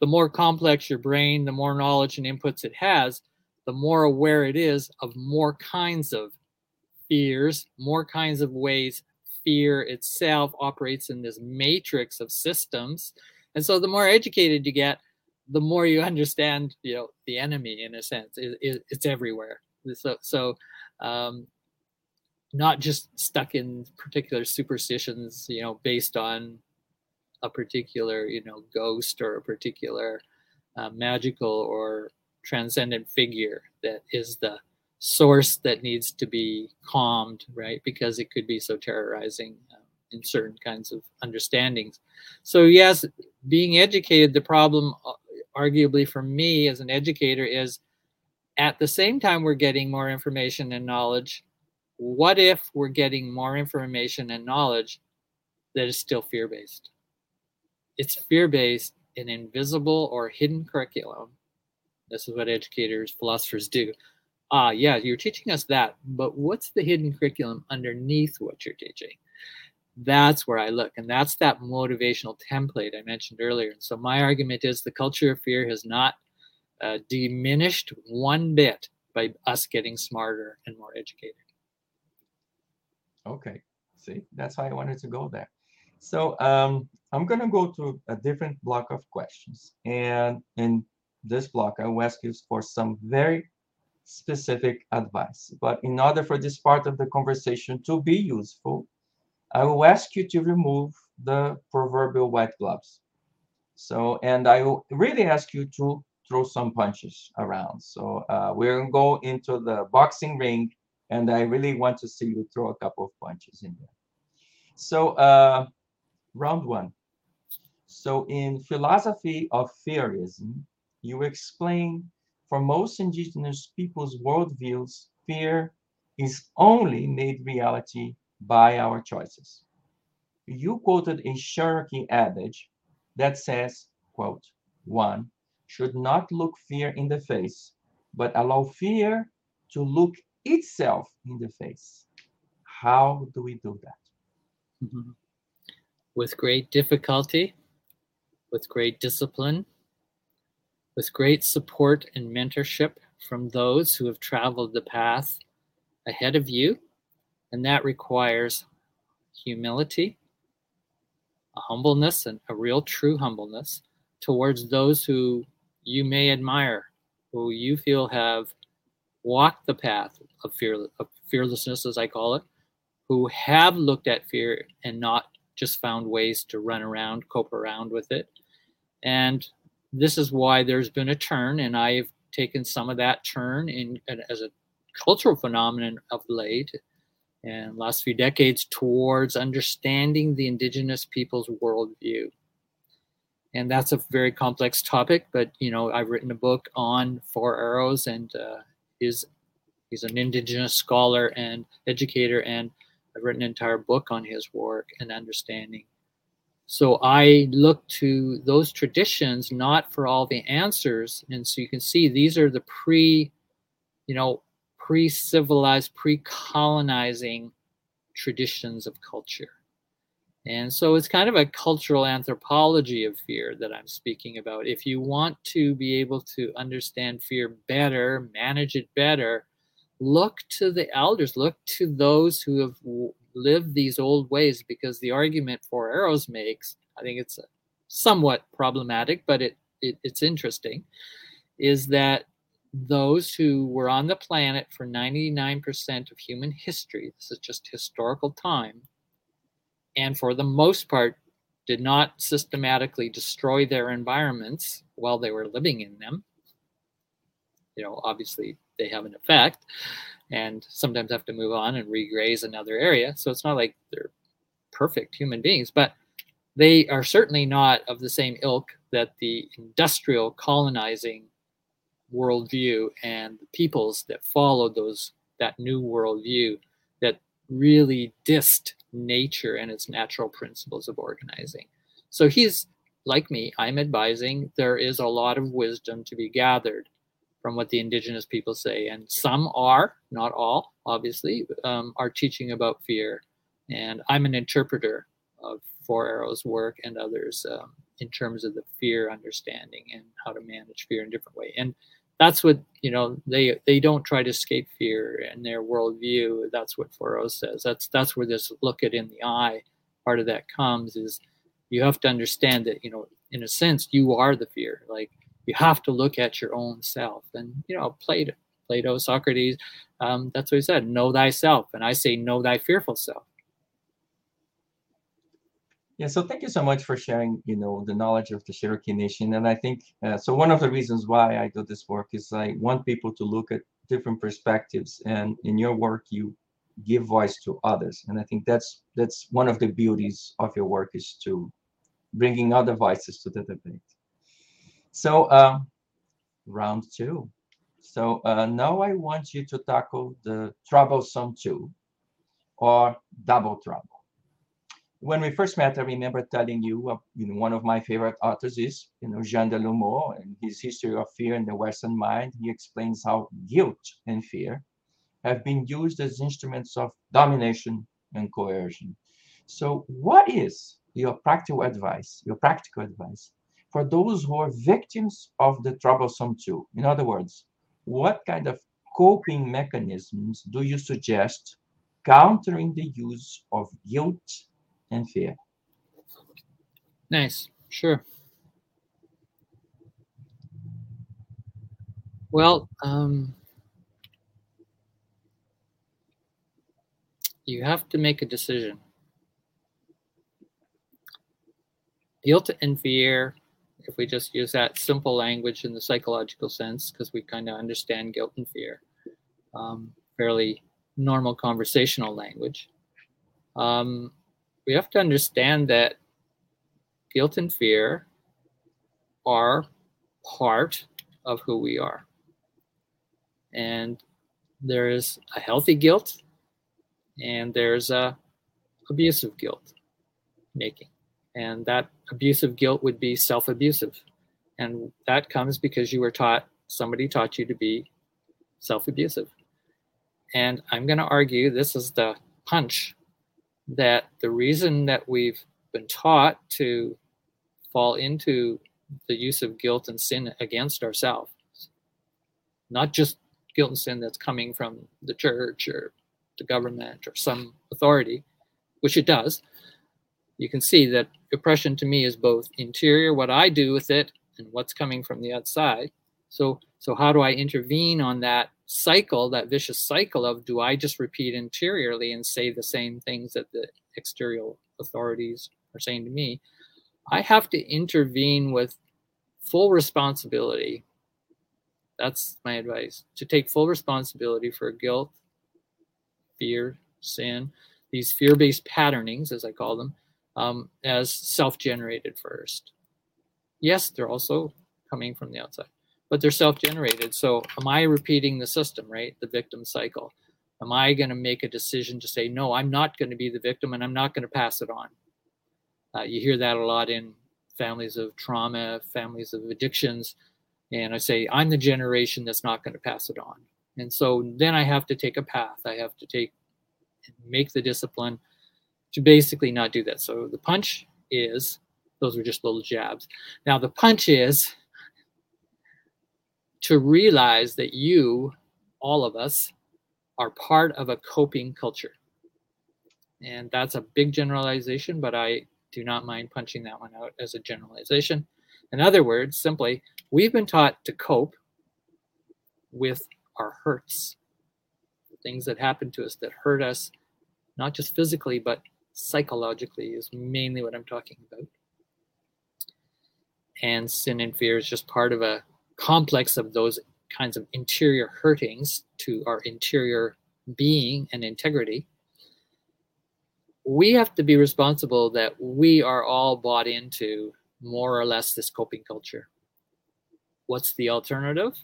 the more complex your brain, the more knowledge and inputs it has, the more aware it is of more kinds of fears, more kinds of ways fear itself operates in this matrix of systems. And so the more educated you get, the more you understand, you know, the enemy in a sense. It, it, it's everywhere. So, so um, not just stuck in particular superstitions, you know, based on a particular, you know, ghost or a particular uh, magical or transcendent figure that is the source that needs to be calmed, right? Because it could be so terrorizing uh, in certain kinds of understandings. So, yes, being educated, the problem, uh, arguably for me as an educator, is at the same time we're getting more information and knowledge. What if we're getting more information and knowledge that is still fear based? It's fear based in invisible or hidden curriculum. This is what educators, philosophers do ah, yeah, you're teaching us that, but what's the hidden curriculum underneath what you're teaching? That's where I look, and that's that motivational template I mentioned earlier. And so my argument is the culture of fear has not uh, diminished one bit by us getting smarter and more educated. Okay, see, that's why I wanted to go there. So um, I'm going to go to a different block of questions, and in this block, I will ask you for some very specific advice. But in order for this part of the conversation to be useful, I will ask you to remove the proverbial white gloves. So, and I will really ask you to throw some punches around. So uh, we're gonna go into the boxing ring, and I really want to see you throw a couple of punches in there. So uh, round one. So in philosophy of fearism, you explain for most indigenous peoples' worldviews, fear is only made reality by our choices. You quoted a Cherokee adage that says, quote, one should not look fear in the face, but allow fear to look itself in the face. How do we do that? Mm-hmm. With great difficulty, with great discipline, with great support and mentorship from those who have traveled the path ahead of you. And that requires humility, a humbleness, and a real true humbleness towards those who you may admire, who you feel have walked the path of, fear, of fearlessness, as I call it, who have looked at fear and not just found ways to run around, cope around with it, and this is why there's been a turn, and I've taken some of that turn in as a cultural phenomenon of late and last few decades towards understanding the indigenous people's worldview. And that's a very complex topic, but you know, I've written a book on Four Arrows, and uh, is he's an indigenous scholar and educator, and I've written an entire book on his work and understanding so I look to those traditions not for all the answers. And so you can see these are the pre, you know, pre civilized, pre colonizing traditions of culture. And so it's kind of a cultural anthropology of fear that I'm speaking about. If you want to be able to understand fear better, manage it better, look to the elders, look to those who have lived these old ways because the argument Four Arrows makes, I think it's somewhat problematic, but it, it it's interesting, is that those who were on the planet for 99% of human history, this is just historical time, and for the most part did not systematically destroy their environments while they were living in them. You know, obviously they have an effect and sometimes have to move on and regraze another area. So it's not like they're perfect human beings, but they are certainly not of the same ilk that the industrial colonizing worldview and the peoples that followed those that new worldview that really dissed nature and its natural principles of organizing. So he's like me, I'm advising there is a lot of wisdom to be gathered from what the indigenous people say. And some are, not all, obviously, um, are teaching about fear. And I'm an interpreter of Four Arrows' work and others um, in terms of the fear understanding and how to manage fear in a different way. And that's what you know they they don't try to escape fear in their worldview. That's what Arrows says. That's that's where this look it in the eye part of that comes is you have to understand that you know in a sense you are the fear like you have to look at your own self and you know plato plato socrates um, that's what he said know thyself and i say know thy fearful self yeah so thank you so much for sharing you know the knowledge of the cherokee nation and i think uh, so one of the reasons why i do this work is i want people to look at different perspectives and in your work you give voice to others and i think that's that's one of the beauties of your work is to bringing other voices to the debate so um, round two. So uh, now I want you to tackle the troublesome two or double trouble. When we first met, I remember telling you, uh, you know, one of my favorite authors is, you know, Jean Delumeau and his history of fear in the Western mind. He explains how guilt and fear have been used as instruments of domination and coercion. So what is your practical advice, your practical advice for those who are victims of the troublesome two. In other words, what kind of coping mechanisms do you suggest countering the use of guilt and fear? Nice, sure. Well, um, you have to make a decision. Guilt and fear if we just use that simple language in the psychological sense, because we kind of understand guilt and fear, um, fairly normal conversational language, um, we have to understand that guilt and fear are part of who we are. And there is a healthy guilt and there's a abusive guilt making. And that abusive guilt would be self abusive. And that comes because you were taught, somebody taught you to be self abusive. And I'm going to argue this is the punch that the reason that we've been taught to fall into the use of guilt and sin against ourselves, not just guilt and sin that's coming from the church or the government or some authority, which it does, you can see that oppression to me is both interior, what I do with it, and what's coming from the outside. So, so how do I intervene on that cycle, that vicious cycle of do I just repeat interiorly and say the same things that the exterior authorities are saying to me? I have to intervene with full responsibility. That's my advice to take full responsibility for guilt, fear, sin, these fear based patternings, as I call them, um, as self-generated first. Yes, they're also coming from the outside, but they're self-generated. So am I repeating the system, right? The victim cycle. Am I going to make a decision to say, no, I'm not going to be the victim and I'm not going to pass it on? Uh, you hear that a lot in families of trauma, families of addictions. And I say, I'm the generation that's not going to pass it on. And so then I have to take a path. I have to take, make the discipline to basically not do that. So the punch is, those were just little jabs. Now the punch is to realize that you, all of us, are part of a coping culture. And that's a big generalization, but I do not mind punching that one out as a generalization. In other words, simply, we've been taught to cope with our hurts, the things that happen to us that hurt us, not just physically, but psychologically is mainly what I'm talking about. And sin and fear is just part of a complex of those kinds of interior hurtings to our interior being and integrity. We have to be responsible that we are all bought into more or less this coping culture. What's the alternative?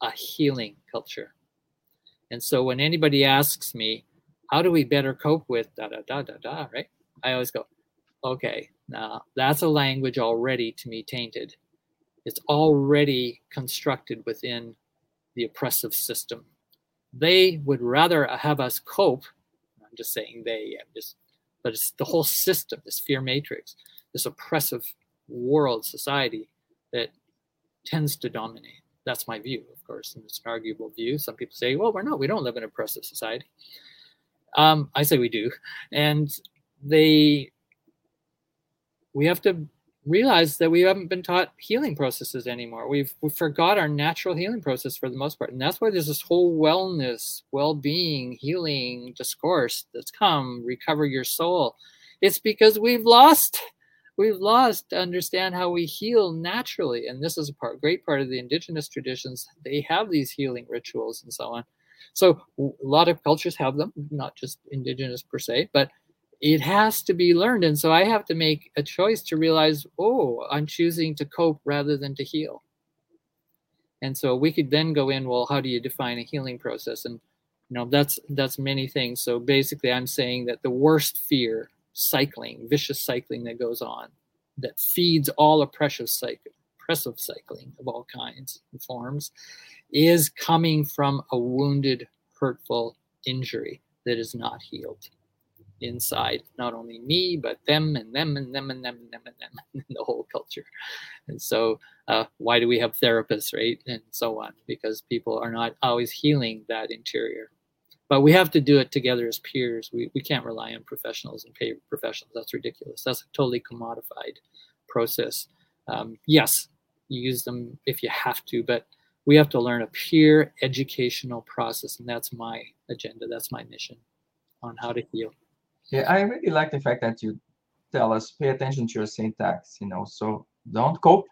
A healing culture. And so when anybody asks me, how do we better cope with da da da da da, right? I always go, okay, now that's a language already to me tainted. It's already constructed within the oppressive system. They would rather have us cope. I'm just saying they, I'm just, but it's the whole system, this fear matrix, this oppressive world society that tends to dominate. That's my view, of course, and it's an arguable view. Some people say, well, we're not, we don't live in an oppressive society. Um, I say we do. And they, we have to realize that we haven't been taught healing processes anymore. We've we forgot our natural healing process for the most part, and that's why there's this whole wellness, well-being, healing discourse that's come. Recover your soul. It's because we've lost. We've lost to understand how we heal naturally, and this is a part, great part of the indigenous traditions. They have these healing rituals and so on. So a lot of cultures have them, not just indigenous per se, but it has to be learned. And so I have to make a choice to realize, oh, I'm choosing to cope rather than to heal. And so we could then go in, well, how do you define a healing process? And you know, that's that's many things. So basically I'm saying that the worst fear, cycling, vicious cycling that goes on, that feeds all oppressive cycle, oppressive cycling of all kinds and forms, is coming from a wounded, hurtful injury that is not healed inside not only me but them and them and them and them and them and them and the whole culture. And so uh, why do we have therapists right? And so on because people are not always healing that interior. But we have to do it together as peers. We, we can't rely on professionals and pay professionals. That's ridiculous. That's a totally commodified process. Um, yes you use them if you have to but we have to learn a peer educational process and that's my agenda. That's my mission on how to heal yeah, I really like the fact that you tell us pay attention to your syntax, you know, so don't cope,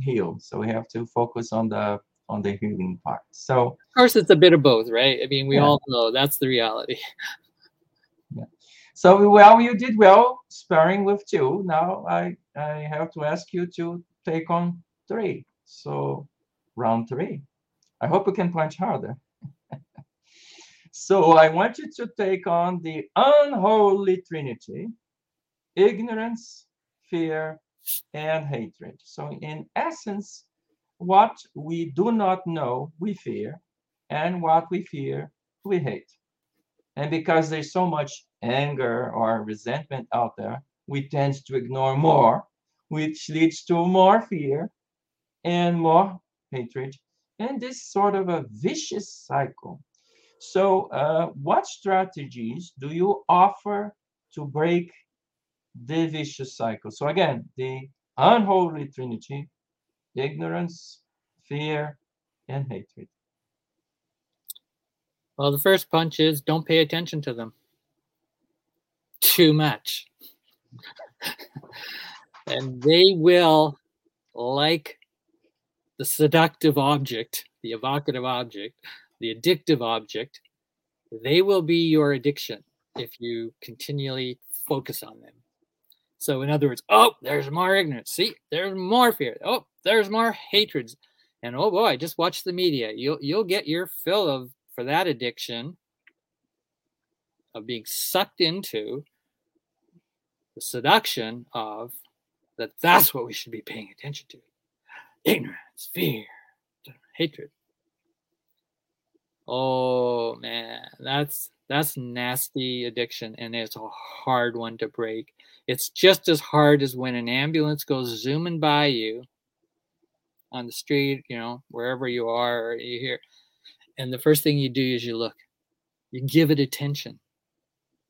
heal. So we have to focus on the on the healing part. So of course it's a bit of both, right? I mean, we yeah. all know that's the reality. yeah. So well, you did well sparring with two. Now I I have to ask you to take on three. So round three. I hope you can punch harder. So I want you to take on the unholy trinity ignorance, fear, and hatred. So, in essence, what we do not know, we fear, and what we fear, we hate. And because there's so much anger or resentment out there, we tend to ignore more, which leads to more fear and more hatred. And this sort of a vicious cycle so, uh, what strategies do you offer to break the vicious cycle? So, again, the unholy trinity ignorance, fear, and hatred. Well, the first punch is don't pay attention to them too much. and they will, like the seductive object, the evocative object, the addictive object, they will be your addiction if you continually focus on them. So, in other words, oh, there's more ignorance. See, there's more fear. Oh, there's more hatreds. And oh boy, just watch the media. You'll you'll get your fill of for that addiction of being sucked into the seduction of that that's what we should be paying attention to. Ignorance, fear, hatred. Oh man, that's that's nasty addiction and it's a hard one to break. It's just as hard as when an ambulance goes zooming by you on the street, you know, wherever you are, you hear and the first thing you do is you look. You give it attention.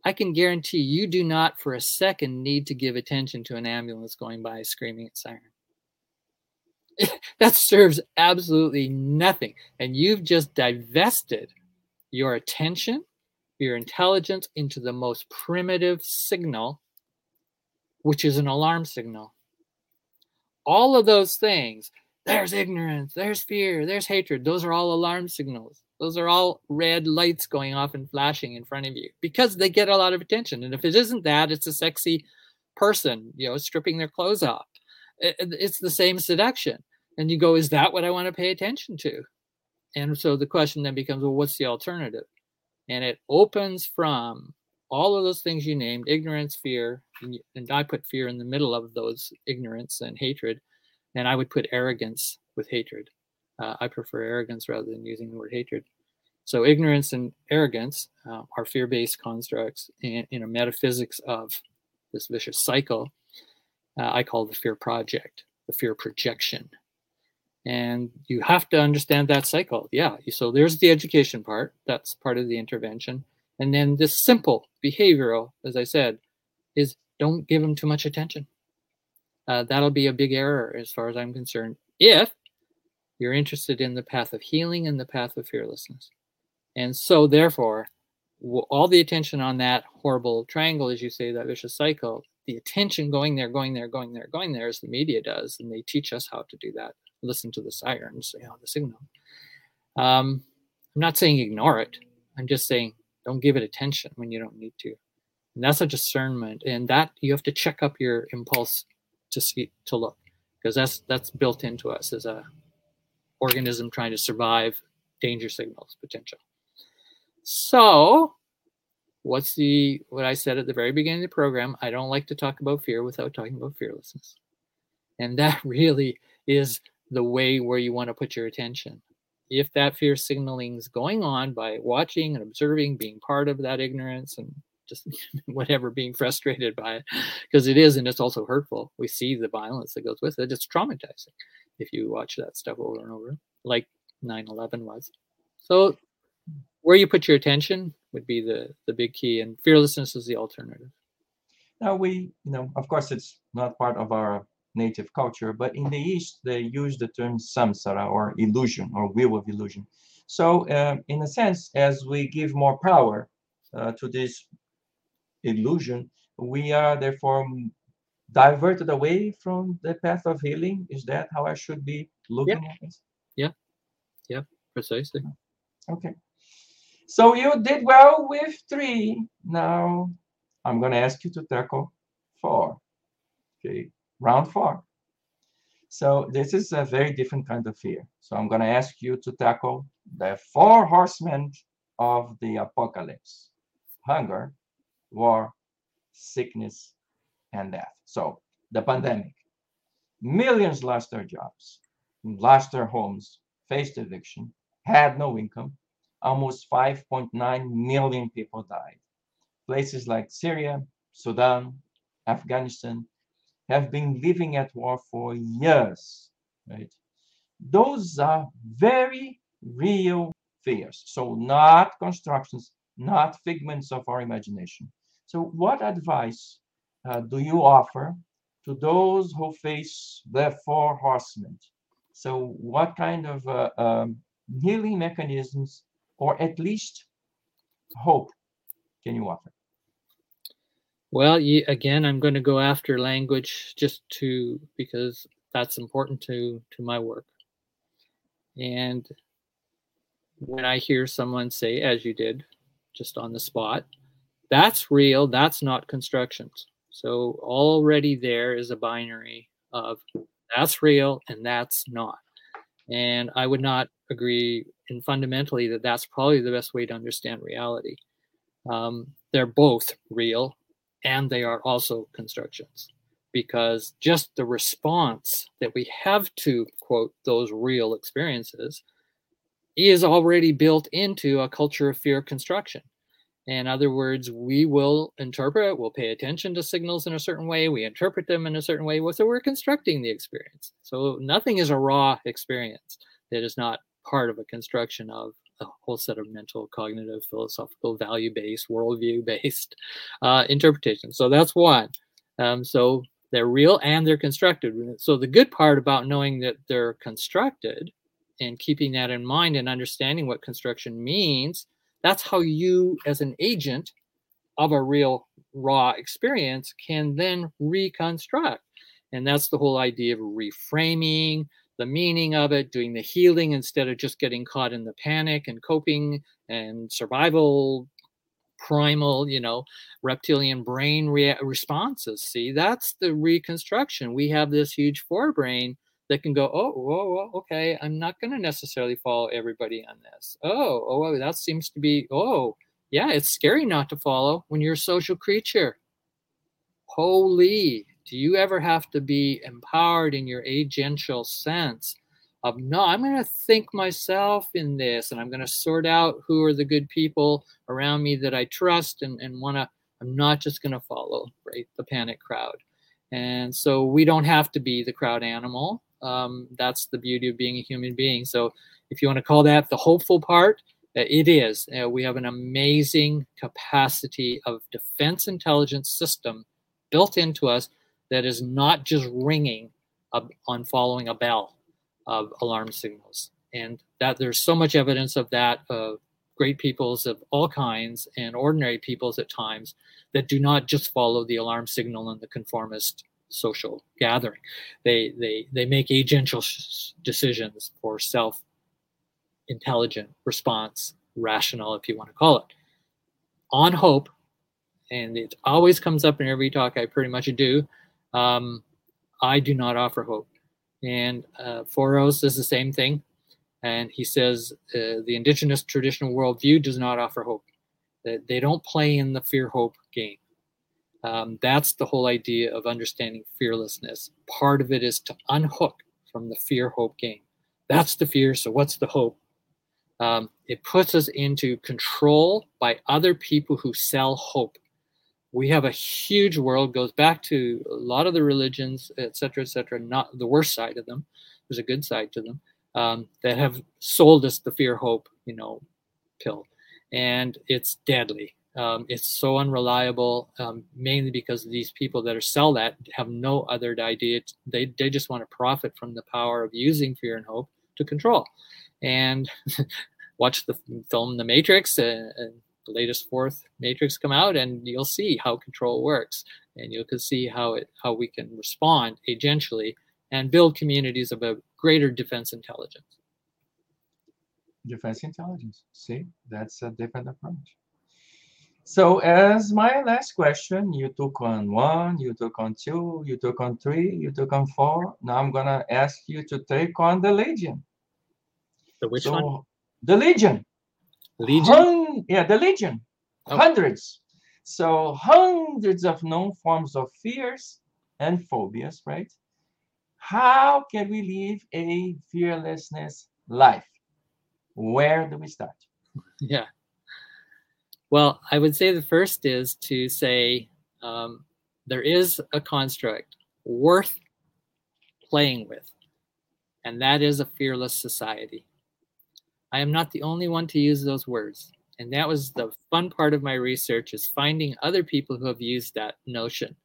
I can guarantee you do not for a second need to give attention to an ambulance going by screaming at siren. that serves absolutely nothing. And you've just divested your attention, your intelligence into the most primitive signal, which is an alarm signal. All of those things there's ignorance, there's fear, there's hatred. Those are all alarm signals. Those are all red lights going off and flashing in front of you because they get a lot of attention. And if it isn't that, it's a sexy person, you know, stripping their clothes off. It's the same seduction and you go is that what i want to pay attention to and so the question then becomes well what's the alternative and it opens from all of those things you named ignorance fear and, and i put fear in the middle of those ignorance and hatred and i would put arrogance with hatred Uh, I prefer arrogance rather than using the word hatred. So ignorance and arrogance uh, are fear-based constructs in, in, a metaphysics of this vicious cycle. Uh, I call the fear project, the fear projection. And you have to understand that cycle. Yeah. So there's the education part. That's part of the intervention. And then this simple behavioral, as I said, is don't give them too much attention. Uh, that'll be a big error as far as I'm concerned. If you're interested in the path of healing and the path of fearlessness. And so, therefore, all the attention on that horrible triangle, as you say, that vicious cycle, the attention going there, going there, going there, going there, as the media does, and they teach us how to do that. Listen to the sirens, you know, the signal. Um, I'm not saying ignore it. I'm just saying don't give it attention when you don't need to. And that's a discernment, and that you have to check up your impulse to see to look, because that's that's built into us as a organism trying to survive danger signals potential. So, what's the what I said at the very beginning of the program? I don't like to talk about fear without talking about fearlessness. And that really is the way where you want to put your attention. If that fear signaling is going on by watching and observing, being part of that ignorance and just whatever, being frustrated by it, because it is and it's also hurtful. We see the violence that goes with it. It's traumatizing if you watch that stuff over and over, like 9/11 was. So, where you put your attention would be the the big key, and fearlessness is the alternative. Now we, you know, of course, it's not part of our native culture, but in the East they use the term samsara or illusion or wheel of illusion. So, uh, in a sense, as we give more power uh, to this illusion, we are therefore diverted away from the path of healing? Is that how I should be looking yeah. at this? Yeah, yeah, precisely. Okay. So you did well with three. Now I'm going to ask you to tackle four. Okay, round four. So this is a very different kind of fear. So I'm going to ask you to tackle the four horsemen of the apocalypse hunger, war, sickness, and death. So the pandemic, millions lost their jobs, lost their homes, faced eviction, had no income. Almost 5.9 million people died. Places like Syria, Sudan, Afghanistan have been living at war for years, right? Those are very real fears. So not constructions, not figments of our imagination. So what advice uh, do you offer to those who face the four horsemen? So, what kind of uh, um, healing mechanisms, or at least hope, can you offer? Well, you, again, I'm going to go after language just to because that's important to to my work. And when I hear someone say, as you did, just on the spot, that's real, that's not constructions. So already there is a binary of that's real and that's not. And I would not agree in fundamentally that that's probably the best way to understand reality. Um, they're both real and they are also constructions because just the response that we have to quote those real experiences is already built into a culture of fear construction. In other words, we will interpret, we'll pay attention to signals in a certain way, we interpret them in a certain way. So we're constructing the experience. So nothing is a raw experience that is not part of a construction of a whole set of mental, cognitive, philosophical, value based, worldview based uh, interpretation. So that's one. Um, so they're real and they're constructed. So the good part about knowing that they're constructed and keeping that in mind and understanding what construction means that's how you, as an agent of a real raw experience, can then reconstruct. And that's the whole idea of reframing the meaning of it, doing the healing instead of just getting caught in the panic and coping and survival primal, you know, reptilian brain rea- responses. See, that's the reconstruction. We have this huge forebrain that can go, oh, whoa, whoa, okay, I'm not going to necessarily follow everybody on this. Oh, oh, oh, that seems to be, oh, yeah, it's scary not to follow when you're a social creature. Holy, do you ever have to be empowered in your agential sense of no, I'm going to think myself in this and I'm going to sort out who are the good people around me that I trust and, and want to, I'm not just going to follow, right, the panic crowd. And so we don't have to be the crowd animal. Um, that's the beauty of being a human being. So if you want to call that the hopeful part, uh, it is. Uh, we have an amazing capacity of defense intelligence system built into us that is not just ringing on following a bell of alarm signals. And that there's so much evidence of that of great peoples of all kinds and ordinary peoples at times that do not just follow the alarm signal in the conformist social gathering. They they they make agential decisions for self intelligent response, rational, if you want to call it, on hope. And it always comes up in every talk I pretty much do. Um, I do not offer hope. And uh, Four Arrows is the same thing. And he says uh, the indigenous traditional worldview does not offer hope. They don't play in the fear hope game. Um, that's the whole idea of understanding fearlessness. Part of it is to unhook from the fear hope game. That's the fear. So, what's the hope? Um, it puts us into control by other people who sell hope we have a huge world goes back to a lot of the religions et cetera et cetera not the worst side of them. There's a good side to them um, that have sold us the fear hope you know pill. And it's deadly. Um, it's so unreliable um, mainly because these people that are sell that have no other idea. They, they just want to profit from the power of using fear and hope to control. And watch the film the matrix and, and the latest fourth matrix come out and you'll see how control works. And you can see how it how we can respond agentially and build communities of a greater defense intelligence. Defense intelligence. See that's a different approach. So as my last question you took on one you took on two you took on three you took on four. Now i'm gonna ask you to take on the legion. The which so, one? the legion Legion? Hun- yeah, the Legion. Oh. Hundreds. So hundreds of known forms of fears and phobias, right? How can we live a fearlessness life? Where do we start? Yeah. Well, I would say the first is to say um, there is a construct worth playing with, and that is a fearless society. I am not the only one to use those words. And that was the fun part of my research is finding other people who have used that notion.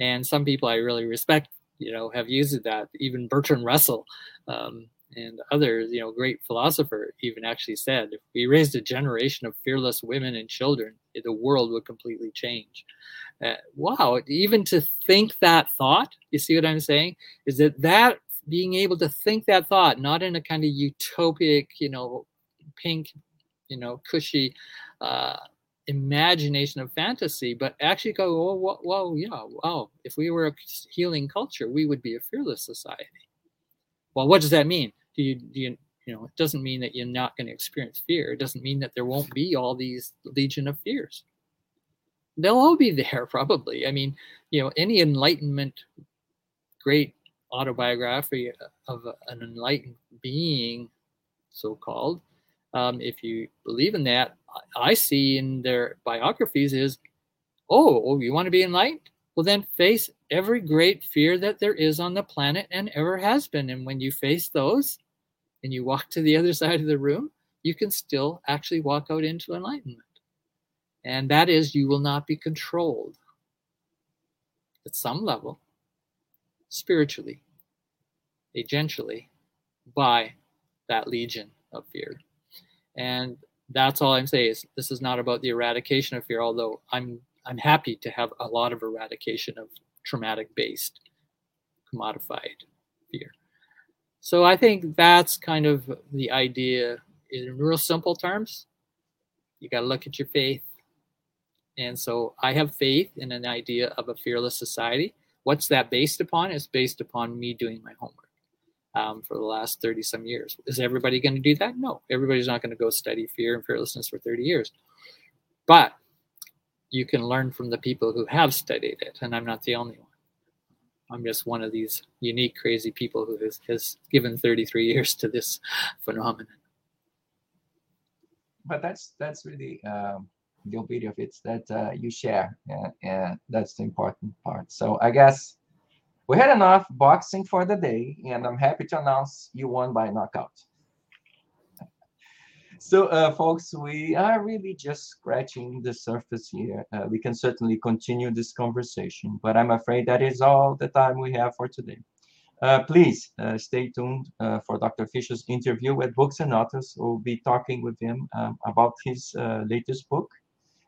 And some people I really respect, you know, have used that. Even Bertrand Russell um, and others, you know, great philosopher even actually said, if we raised a generation of fearless women and children, the world would completely change. Uh, wow, even to think that thought, you see what I'm saying? Is that that being able to think that thought, not in a kind of utopic, you know, pink, you know, cushy uh, imagination of fantasy, but actually go, oh, whoa, whoa, yeah, wow. If we were a healing culture, we would be a fearless society. Well, what does that mean? Do you, do you, you know, it doesn't mean that you're not going to experience fear. It doesn't mean that there won't be all these legion of fears. They'll all be there probably. I mean, you know, any enlightenment, great autobiography of an enlightened being, so called, um, if you believe in that, I see in their biographies is, oh, oh, you want to be enlightened? Well, then face every great fear that there is on the planet and ever has been. And when you face those and you walk to the other side of the room, you can still actually walk out into enlightenment. And that is, you will not be controlled at some level spiritually, agentially, by that legion of fear. And that's all I'm saying is this is not about the eradication of fear, although I'm I'm happy to have a lot of eradication of traumatic based commodified fear. So I think that's kind of the idea in real simple terms. You got to look at your faith. And so I have faith in an idea of a fearless society. What's that based upon? It's based upon me doing my homework um, for the last 30 some years. Is everybody going to do that? No, everybody's not going to go study fear and fearlessness for 30 years. But you can learn from the people who have studied it, and I'm not the only one. I'm just one of these unique, crazy people who has, has given 33 years to this phenomenon. But that's that's really um, the of it that uh, you share, and, and that's the important part. So I guess we had enough boxing for the day, and I'm happy to announce you won by knockout. So, uh, folks, we are really just scratching the surface here. Uh, we can certainly continue this conversation, but I'm afraid that is all the time we have for today. Uh, please uh, stay tuned uh, for Dr. Fisher's interview with Books and Authors. We'll be talking with him um, about his uh, latest book.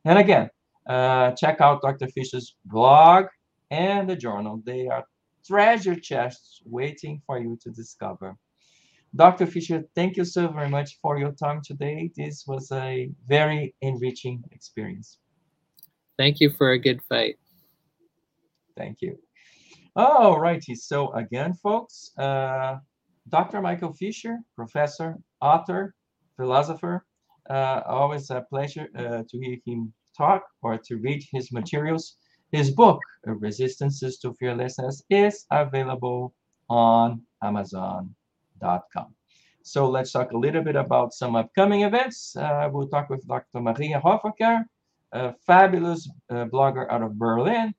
And again, check out Dr. Fisher's blog and the journal. They are treasure chests waiting for you to discover. Dr. Fisher, thank you so very much for your time today. This was a very enriching experience. Thank you for a good fight. Thank you. All righty. So again, folks, uh, Dr. Michael Fisher, professor, author, philosopher. Uh, always a pleasure uh, to hear him talk or to read his materials. His book, Resistances to Fearlessness, is available on Amazon.com. so let's talk a little bit about some upcoming events. Uh, we'll talk with Dr. Maria Hoffaker, a fabulous uh, blogger out of Berlin.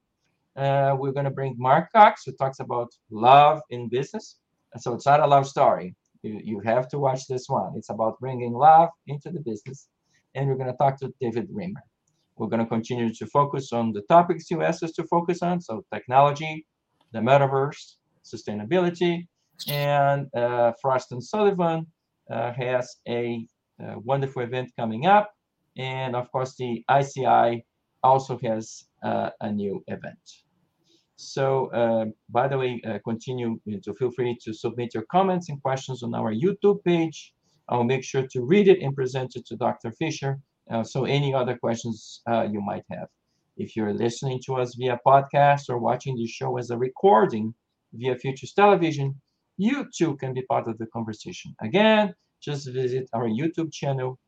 Uh, we're going to bring Mark Cox, who talks about love in business. So it's not a love story. You, you have to watch this one. It's about bringing love into the business. And we're going to talk to David Reimer. We're going to continue to focus on the topics you asked us to focus on. So technology, the metaverse, sustainability, and uh, Frost and Sullivan uh, has a, a, wonderful event coming up. And of course, the ICI also has uh, a new event. So, uh, by the way, uh, continue to feel free to submit your comments and questions on our YouTube page. I'll make sure to read it and present it to Dr. Fisher. Uh, so, any other questions you might have. If you're listening to us via podcast or watching the show as a recording via Futures Television, you too can be part of the conversation. Again, just visit our YouTube channel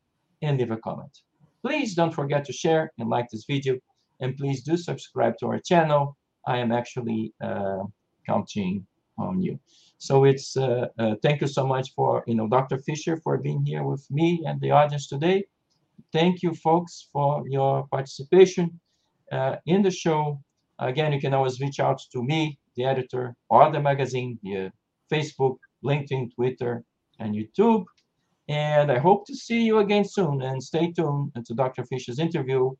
and leave a comment. Please don't forget to share and like this video, and please do subscribe to our channel. I am actually uh, counting on you. So it's uh, uh, thank you so much for you know Dr. Fisher for being here with me and the audience today. Thank you, folks, for your participation in the show. Again, you can always reach out to me, the editor, or the magazine via Facebook, LinkedIn, Twitter, and YouTube. And I hope to see you again soon. And stay tuned to Dr. Fisher's interview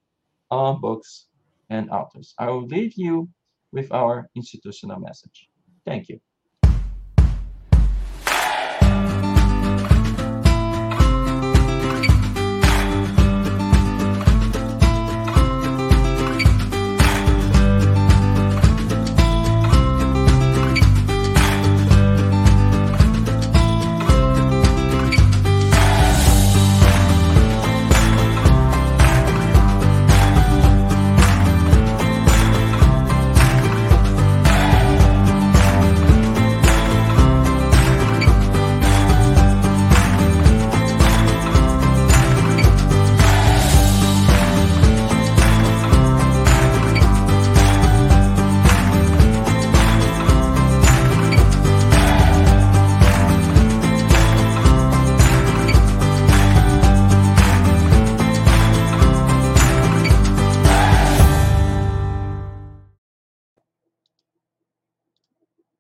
on books and authors. I will leave you with our institutional message. Thank you.